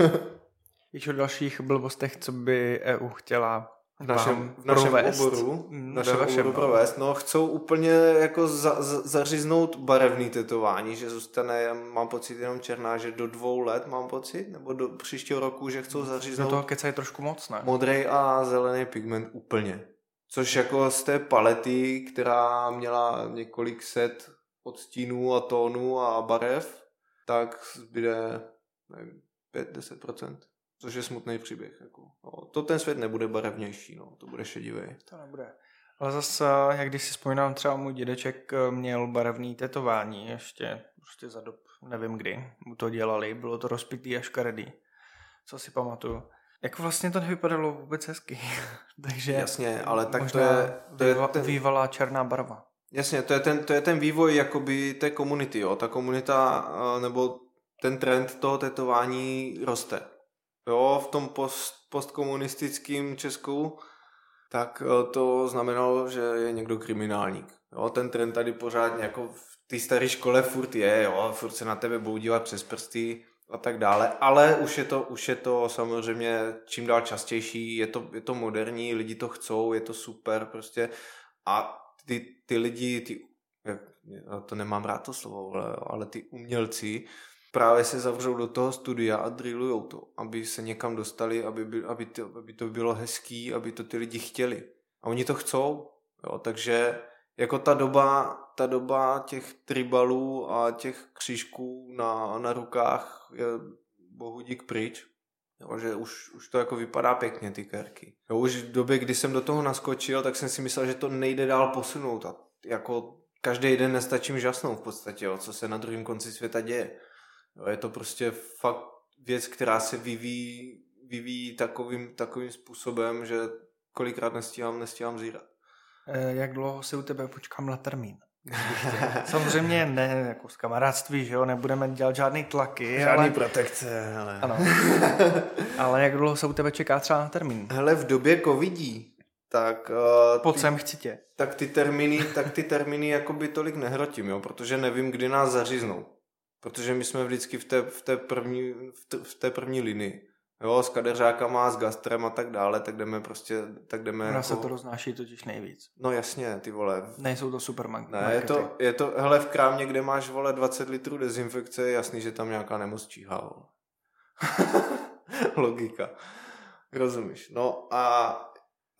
[LAUGHS] Víš o dalších blbostech, co by EU chtěla v našem, v našem provést. oboru, v našem vašem, oboru no. provést. No, chcou úplně jako za, za, zařiznout barevný tetování, že zůstane, mám pocit, jenom černá, že do dvou let mám pocit, nebo do příštího roku, že chcou zaříznout... Do toho kecají trošku moc, ne? Modrý a zelený pigment úplně. Což jako z té palety, která měla několik set odstínů a tónů a barev, tak zbyde nevím, 5-10% což je smutný příběh. Jako. No, to ten svět nebude barevnější, no, to bude šedivý. To nebude. Ale zase, jak když si vzpomínám, třeba můj dědeček eh, měl barevný tetování ještě prostě za dob, nevím kdy, mu to dělali, bylo to rozpitý a škaredý, co si pamatuju. Jako vlastně to nevypadalo vůbec hezky. [LAUGHS] Takže Jasně, ale tak to je, to je ten... vývalá černá barva. Jasně, to je ten, to je ten vývoj jakoby té komunity, jo. Ta komunita, eh, nebo ten trend toho tetování roste jo, v tom post, postkomunistickém Česku, tak eh, to znamenalo, že je někdo kriminálník. Jo, ten trend tady pořád jako v té staré škole furt je, jo, furt se na tebe budou dívat přes prsty, a tak dále, ale už je to, už je to samozřejmě čím dál častější, je to, je to moderní, lidi to chcou, je to super prostě a ty, ty lidi, ty, to nemám rád to slovo, ale, ale ty umělci právě se zavřou do toho studia a drillujou to, aby se někam dostali, aby, by, aby, to, aby to bylo hezký, aby to ty lidi chtěli. A oni to chcou, jo, takže jako ta doba, ta doba těch tribalů a těch křížků na, na rukách je bohu dík pryč. Jo, že už, už to jako vypadá pěkně, ty kerky. Jo, už v době, kdy jsem do toho naskočil, tak jsem si myslel, že to nejde dál posunout. A jako každý den nestačím žasnout v podstatě, jo, co se na druhém konci světa děje. Jo, je to prostě fakt věc, která se vyvíjí, vyvíjí takovým, takovým způsobem, že kolikrát nestíhám, nestíhám zírat. Eh, jak dlouho si u tebe počkám na termín? [LAUGHS] Samozřejmě ne jako z kamarádství, že jo, nebudeme dělat žádný tlaky. Žádný ale... protekce, ale... Ano. [LAUGHS] ale jak dlouho se u tebe čeká třeba na termín? Hele, v době covidí, tak... Uh, Pojď sem, chci tě. Tak ty termíny, tak ty termíny jakoby tolik nehrotím, jo, protože nevím, kdy nás zaříznou. Protože my jsme vždycky v té, v té, první, v té, v té první linii jo, s kadeřákama, s gastrem a tak dále, tak jdeme prostě, tak jdeme Ona jako... se to roznáší totiž nejvíc. No jasně, ty vole. Nejsou to supermarkety. Ne, je to, je to, hele, v krámě, kde máš, vole, 20 litrů dezinfekce, je jasný, že tam nějaká nemoc číhá, [LAUGHS] Logika. Rozumíš. No a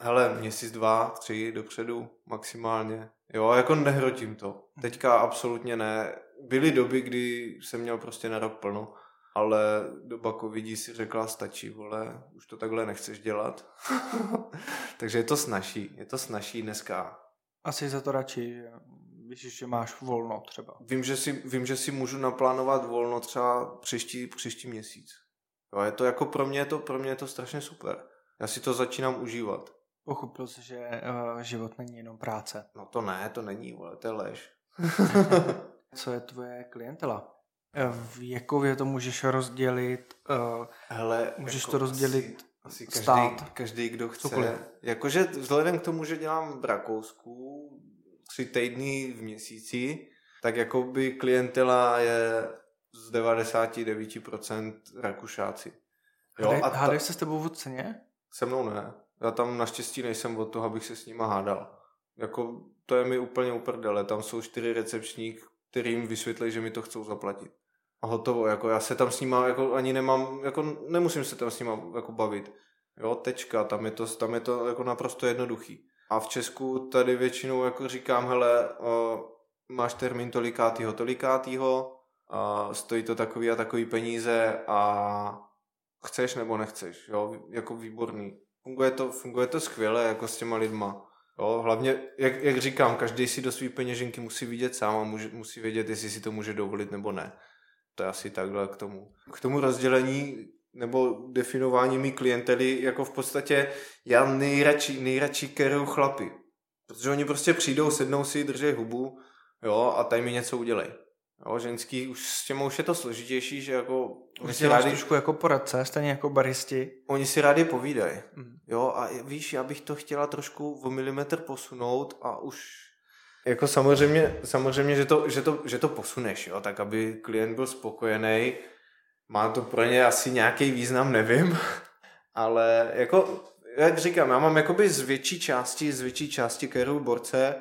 hele, měsíc, dva, tři dopředu maximálně. Jo, jako nehrotím to. Teďka absolutně ne. Byly doby, kdy jsem měl prostě na rok plno ale doba covidí si řekla, stačí, vole, už to takhle nechceš dělat. [LAUGHS] Takže je to snaží, je to snaží dneska. Asi za to radši, víš, že máš volno třeba. Vím, že si, vím, že si můžu naplánovat volno třeba příští, příští měsíc. Jo, je to jako pro mě, je to, pro mě je to strašně super. Já si to začínám užívat. Pochopil jsi, že uh, život není jenom práce. No to ne, to není, vole, to je lež. [LAUGHS] Co je tvoje klientela? Věkově to můžeš rozdělit, uh, Hele, můžeš jako to rozdělit asi, asi každý, stát. každý, kdo chce. Cokoliv. Jakože vzhledem k tomu, že dělám v Rakousku tři týdny v měsíci, tak jako by klientela je z 99% Rakušáci. Jo, Hádej, a ta... Se s tebou v ceně? Se mnou ne. Já tam naštěstí nejsem od toho, abych se s nima hádal. Jako, to je mi úplně uprdele. Tam jsou čtyři recepčník, kterým vysvětlí, že mi to chcou zaplatit a hotovo, jako já se tam s nima jako ani nemám, jako nemusím se tam s nima jako bavit. Jo, tečka, tam je to, tam je to jako naprosto jednoduchý. A v Česku tady většinou jako říkám, hele, o, máš termín tolikátýho, tolikátýho, a stojí to takový a takový peníze a chceš nebo nechceš, jo, jako výborný. Funguje to, funguje to skvěle jako s těma lidma. Jo, hlavně, jak, jak říkám, každý si do své peněženky musí vidět sám a může, musí vědět, jestli si to může dovolit nebo ne. To je asi takhle k tomu. K tomu rozdělení nebo definování mý klientely, jako v podstatě já nejradši, nejradši keruju chlapy. Protože oni prostě přijdou, sednou si, drží hubu, jo, a tady mi něco udělej. Jo, ženský, už s těmi už je to složitější, že jako... Oni si rádi, trošku jako poradce, stejně jako baristi. Oni si rádi povídají. Mm. Jo, a víš, já bych to chtěla trošku o milimetr posunout a už jako samozřejmě, samozřejmě že, to, že, to, že to posuneš, jo, tak aby klient byl spokojený. Má to pro ně asi nějaký význam, nevím, [LAUGHS] ale jako, jak říkám, já mám jakoby z větší části, z větší části Carol Borce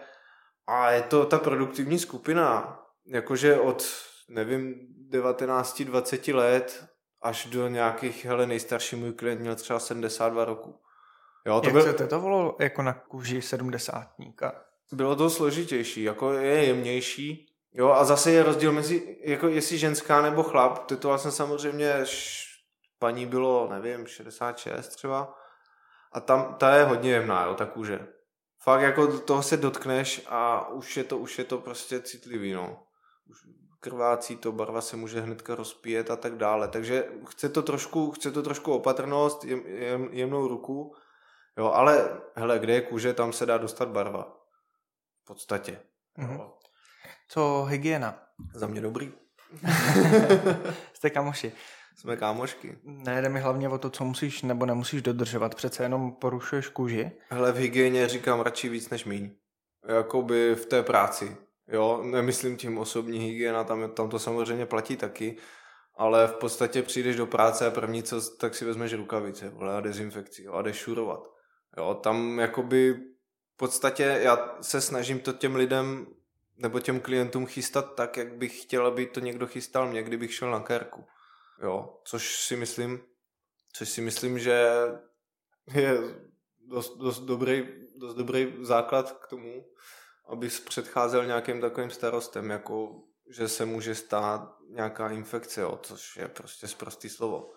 a je to ta produktivní skupina, jakože od, nevím, 19-20 let až do nějakých, hele, nejstarší můj klient měl třeba 72 roku. Jo, to Jak byl... se to volalo jako na kůži sedmdesátníka? bylo to složitější, jako je jemnější. Jo, a zase je rozdíl mezi, jako jestli ženská nebo chlap. Tetoval jsem samozřejmě, paní bylo, nevím, 66 třeba. A tam, ta je hodně jemná, jo, ta kůže. Fakt jako toho se dotkneš a už je to, už je to prostě citlivý, no. Už krvácí to, barva se může hnedka rozpíjet a tak dále. Takže chce to trošku, chce to trošku opatrnost, jem, jem, jemnou ruku, jo, ale hele, kde je kůže, tam se dá dostat barva. V podstatě. Mm-hmm. Co hygiena? Za mě dobrý. [LAUGHS] Jste kamoši. Jsme kámošky. Nejde mi hlavně o to, co musíš nebo nemusíš dodržovat. Přece jenom porušuješ kůži. Hele, v hygieně říkám radši víc než míň. Jakoby v té práci. Jo, nemyslím tím osobní hygiena, tam, tam to samozřejmě platí taky, ale v podstatě přijdeš do práce a první co, tak si vezmeš rukavice vole, a dezinfekci jo, a jdeš šurovat. Jo, tam jakoby v podstatě já se snažím to těm lidem nebo těm klientům chystat tak, jak bych chtěl, aby to někdo chystal mě, kdybych šel na kérku. Jo, což si myslím, což si myslím, že je dost, dost, dobrý, dost dobrý základ k tomu, aby předcházel nějakým takovým starostem, jako že se může stát nějaká infekce, jo, což je prostě zprostý slovo.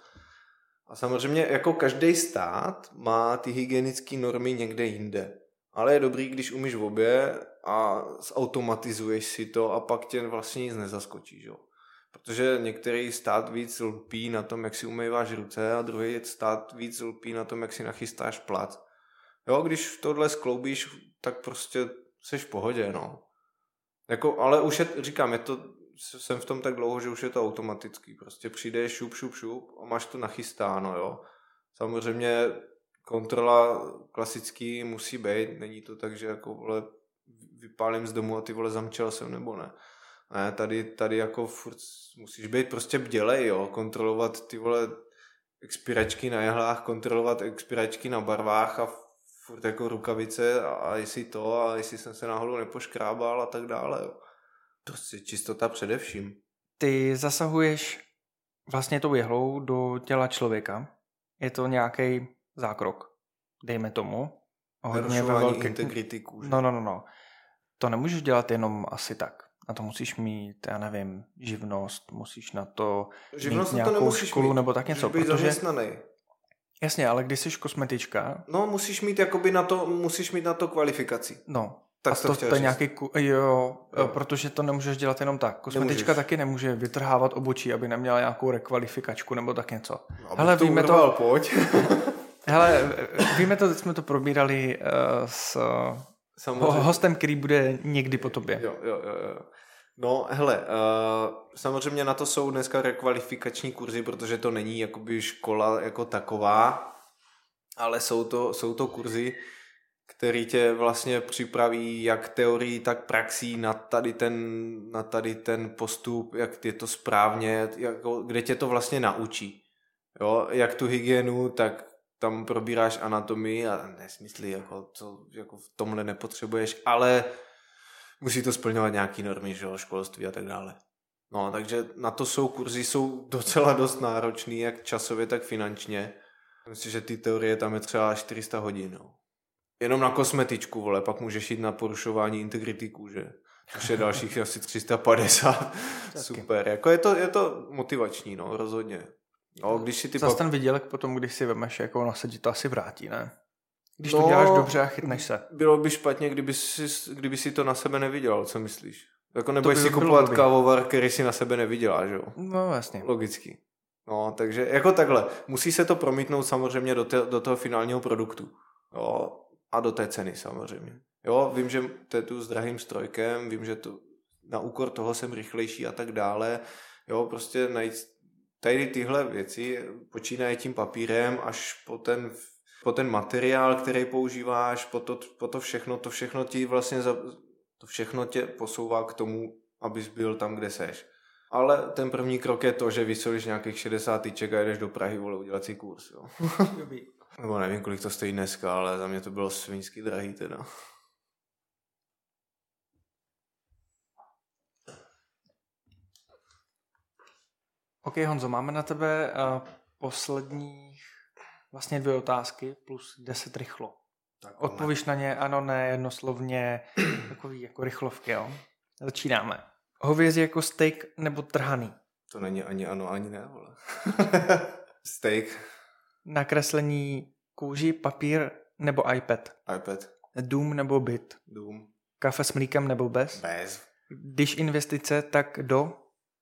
A samozřejmě jako každý stát má ty hygienické normy někde jinde. Ale je dobrý, když umíš v obě a zautomatizuješ si to a pak tě vlastně nic nezaskočí. Jo? Protože některý stát víc lpí na tom, jak si umýváš ruce a druhý stát víc lpí na tom, jak si nachystáš plat. Jo, když tohle skloubíš, tak prostě jsi v pohodě, no. Jako, ale už je, říkám, je to, jsem v tom tak dlouho, že už je to automatický. Prostě přijde šup, šup, šup a máš to nachystáno, jo. Samozřejmě kontrola klasický musí být, není to tak, že jako vole, vypálím z domu a ty vole zamčel jsem nebo ne. Ne, tady, tady jako furt musíš být prostě bdělej, jo, kontrolovat ty vole expiračky na jehlách, kontrolovat expiračky na barvách a furt jako rukavice a, a jestli to a jestli jsem se náhodou nepoškrábal a tak dále, jo. Prostě čistota především. Ty zasahuješ vlastně tou jehlou do těla člověka. Je to nějaký zákrok, dejme tomu. Hodně ve velké... integrity kůže. No, no, no, no. To nemůžeš dělat jenom asi tak. Na to musíš mít, já nevím, živnost, musíš na to živnost mít nějakou to školu mít. nebo tak něco. Být protože... zaměstnaný. Jasně, ale když jsi kosmetička... No, musíš mít jakoby na to, musíš mít na to kvalifikaci. No, tak to, to, to je nějaký, jo, jo, protože to nemůžeš dělat jenom tak. Kosmetička nemůžeš. taky nemůže vytrhávat obočí, aby neměla nějakou rekvalifikačku nebo tak něco. No, Hele, to víme urval, to... pojď. [LAUGHS] Hele, víme to, teď jsme to probírali uh, s Samozřejmě. hostem, který bude někdy po tobě. Jo, jo, jo. jo. No, hele, uh, samozřejmě na to jsou dneska rekvalifikační kurzy, protože to není jakoby škola jako taková, ale jsou to, jsou to kurzy, který tě vlastně připraví jak teorií, tak praxí na tady ten, na tady ten postup, jak je to správně, jako, kde tě to vlastně naučí. Jo, jak tu hygienu, tak tam probíráš anatomii a nesmysly, jako, co jako v tomhle nepotřebuješ, ale musí to splňovat nějaký normy, že jo, školství a tak dále. No, takže na to jsou kurzy, jsou docela dost náročný, jak časově, tak finančně. Myslím, že ty teorie tam je třeba 400 hodin. No. Jenom na kosmetičku, vole, pak můžeš jít na porušování integrity kůže. Což je dalších [LAUGHS] asi 350. Super, jako je to, je to motivační, no, rozhodně. No, když si ty Zas pak... ten vydělek potom, když si vemeš jako na sedí, to asi vrátí, ne? Když no, to děláš dobře a chytneš se. Bylo by špatně, kdyby si, kdyby si to na sebe nevydělal, co myslíš? Jako nebudeš by si kupovat kávovar, který si na sebe nevydělá, že jo? No jasně. Logicky. No, takže jako takhle. Musí se to promítnout samozřejmě do, te, do toho finálního produktu. Jo, a do té ceny samozřejmě. Jo, vím, že to je tu s drahým strojkem, vím, že to na úkor toho jsem rychlejší a tak dále. Jo, prostě najít tady tyhle věci, počínaje tím papírem až po ten, po ten materiál, který používáš, po to, po to všechno, to všechno ti vlastně, za, to všechno tě posouvá k tomu, abys byl tam, kde seš. Ale ten první krok je to, že vysolíš nějakých 60 tyček a jdeš do Prahy, vole, udělat si kurz, jo. [LAUGHS] Nebo nevím, kolik to stojí dneska, ale za mě to bylo svinsky drahý teda. OK, Honzo, máme na tebe uh, posledních vlastně dvě otázky plus deset rychlo. Tak, Odpovíš na ně ano, ne, jednoslovně, [CLEARS THROAT] takový jako rychlovky, jo? Začínáme. Hovězí jako steak nebo trhaný? To není ani ano, ani ne, vole. [LAUGHS] steak. Nakreslení kůži, papír nebo iPad? iPad. Dům nebo byt? Dům. Kafe s mlíkem nebo bez? Bez. Když investice, tak do?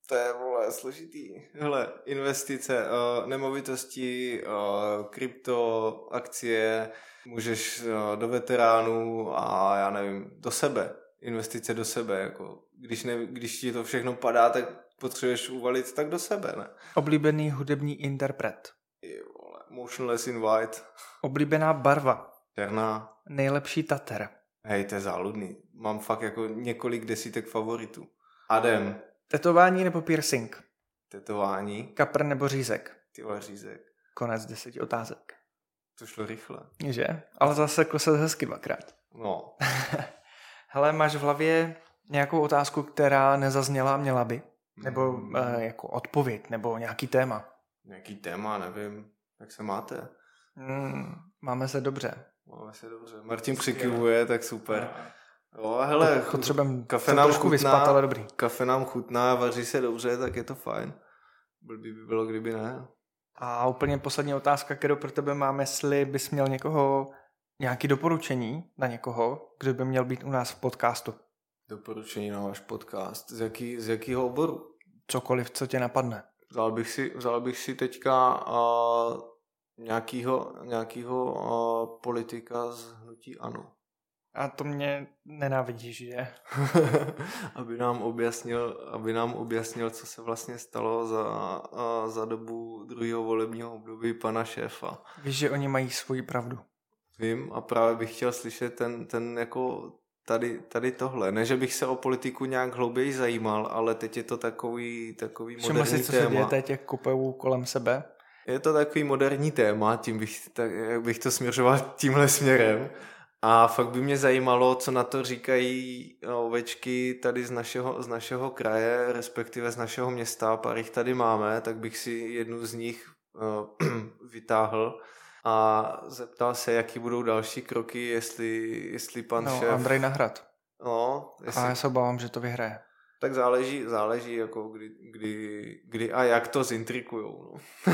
To je, vole, složitý. Hele, investice, uh, nemovitosti, uh, krypto, akcie, můžeš uh, do veteránů a já nevím, do sebe. Investice do sebe, jako když, ne, když ti to všechno padá, tak potřebuješ uvalit tak do sebe, ne? Oblíbený hudební interpret. Je, vole, motionless in white. Oblíbená barva. Černá. Nejlepší tater. Hej, to je záludný. Mám fakt jako několik desítek favoritů. Adem. Tetování nebo piercing? Tetování. Kapr nebo řízek? Ty vole řízek. Konec deseti otázek. To šlo rychle. Že? Ale zase se hezky dvakrát. No. [LAUGHS] Hele, máš v hlavě nějakou otázku, která nezazněla, měla by? Nebo Mm, uh, jako odpověď, nebo nějaký téma? Nějaký téma, nevím. Jak se máte? Mm, máme se dobře. Máme se dobře. Martin přikivuje, tak super. Jo, hele, Potřebujeme kafe nám trošku chutná. vyspat, ale dobrý. kafe nám chutná, vaří se dobře, tak je to fajn. Blbý by bylo, kdyby ne. A úplně poslední otázka, kterou pro tebe mám, jestli bys měl někoho, nějaký doporučení na někoho, kdo by měl být u nás v podcastu. Doporučení na váš podcast. Z, jaký, z jakého oboru? Cokoliv, co tě napadne. Vzal bych si, vzal bych si teďka uh, nějakýho, nějakýho uh, politika z hnutí ANO. A to mě nenávidíš, že? [LAUGHS] aby nám objasnil, aby nám objasnil, co se vlastně stalo za, za dobu druhého volebního období pana šéfa. Víš, že oni mají svoji pravdu. Vím a právě bych chtěl slyšet ten, ten jako tady, tady tohle. Ne, že bych se o politiku nějak hlouběji zajímal, ale teď je to takový, takový Všiml moderní si, co se děje téma. teď, jak kolem sebe? Je to takový moderní téma, tím bych, tak, jak bych to směřoval tímhle směrem. A fakt by mě zajímalo, co na to říkají ovečky tady z našeho, z našeho kraje, respektive z našeho města. Pár jich tady máme, tak bych si jednu z nich uh, [CLEARS THROAT] vytáhl a zeptal se, jaký budou další kroky, jestli, jestli pan No, šéf... Andrej Nahrad. No, jestli, A já se obávám, že to vyhraje. tak záleží, záleží jako kdy, kdy, kdy a jak to zintrikujou. No. [LAUGHS]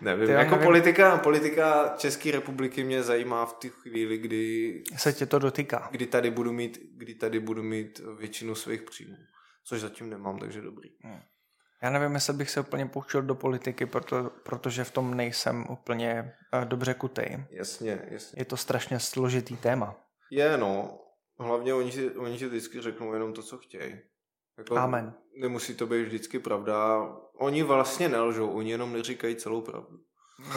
nevím, Ty, jako nevím. politika, politika České republiky mě zajímá v té chvíli, kdy, Se tě to dotýká. kdy, tady budu mít, kdy tady budu mít většinu svých příjmů. Což zatím nemám, takže dobrý. Já nevím, jestli bych se úplně pouštěl do politiky, proto, protože v tom nejsem úplně eh, dobře kutej. Jasně, jasně. Je to strašně složitý téma. Je, no. Hlavně oni si, oni si vždycky řeknou jenom to, co chtějí. Jako, Amen. Nemusí to být vždycky pravda. Oni vlastně nelžou, oni jenom neříkají celou pravdu. No,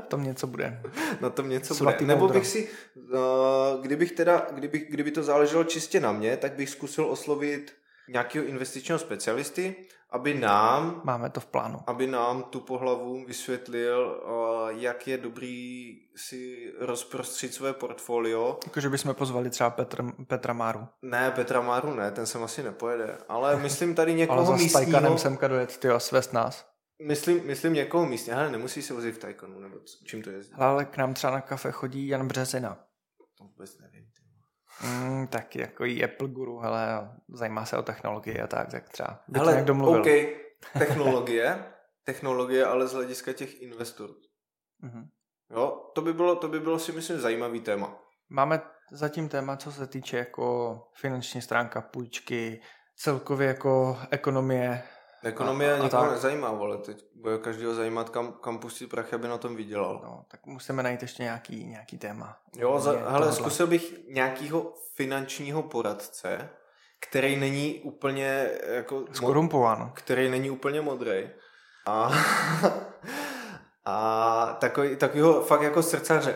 [LAUGHS] tom něco bude. na tom něco Svatý bude. Nebo bych si, uh, kdybych teda, kdybych, kdyby to záleželo čistě na mě, tak bych zkusil oslovit nějakého investičního specialisty, aby nám, Máme to v plánu. aby nám tu pohlavu vysvětlil, uh, jak je dobrý si rozprostřit své portfolio. Jakože bychom pozvali třeba Petr, Petra Máru. Ne, Petra Máru ne, ten sem asi nepojede, ale myslím tady [LAUGHS] Ale někoho za místního. Stajkanem semka dojet, ty a svést nás. Myslím, myslím někoho místního, ale nemusí se vozit v Tajkanu, nebo čím to jezdí. Ale k nám třeba na kafe chodí Jan Březina. To vůbec nevím. Mm, tak jako i Apple guru, hele, zajímá se o technologie a tak, tak třeba. To Hele, domluvil. OK, technologie, [LAUGHS] technologie, ale z hlediska těch investorů. Mhm. Jo, to by bylo, to by bylo si myslím zajímavý téma. Máme zatím téma, co se týče jako finanční stránka, půjčky, celkově jako ekonomie. Ekonomie A- a nikoho nezajímá, vole, teď bude každého zajímat, kam, kam pustí prachy, aby na tom vydělal. No, tak musíme najít ještě nějaký, nějaký téma. Jo, za, hele, zkusil bych nějakýho finančního poradce, který není úplně jako... Skorumpováno. který není úplně modrý. A, [LAUGHS] a takový, takovýho fakt jako srdcaře,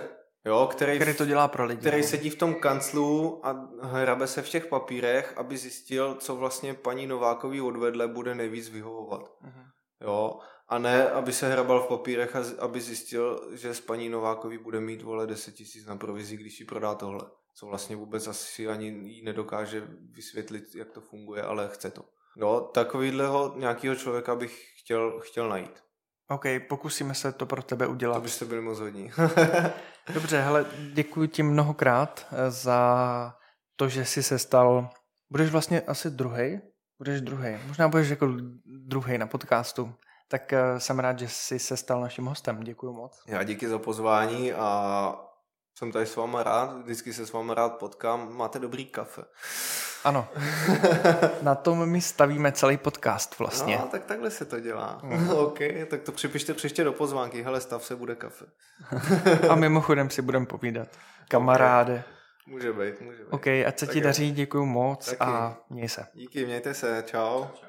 jo, který, Který to dělá pro lidi. který no. sedí v tom kanclu a hrabe se v těch papírech, aby zjistil, co vlastně paní Novákový odvedle bude nejvíc vyhovovat. Mhm. Jo, a ne, aby se hrabal v papírech a z- aby zjistil, že s paní Novákový bude mít vole 10 tisíc na provizi, když jí prodá tohle. Co vlastně vůbec asi ani jí nedokáže vysvětlit, jak to funguje, ale chce to. Jo, takovýhleho nějakého člověka bych chtěl, chtěl najít. OK, pokusíme se to pro tebe To udělat. byste byli moc hodní. [LAUGHS] Dobře, hele, děkuji ti mnohokrát eh, za to, že jsi se stal, budeš vlastně asi druhý, budeš druhý, možná budeš jako druhý na podcastu, tak eh, jsem rád, že jsi se stal naším hostem, děkuji moc. Já díky za pozvání a jsem tady s váma rád, vždycky se s váma rád potkám, máte dobrý kafe. Ano, [LAUGHS] na tom my stavíme celý podcast vlastně. No, tak takhle se to dělá. [LAUGHS] OK, tak to připište příště do pozvánky, hele, stav se bude kafe. A [LAUGHS] mimochodem si budeme povídat. Kamaráde. Může být, může být. OK, ať se Tak ti jo. daří, děkuji moc Taky. a měj se. Díky, mějte se, čau.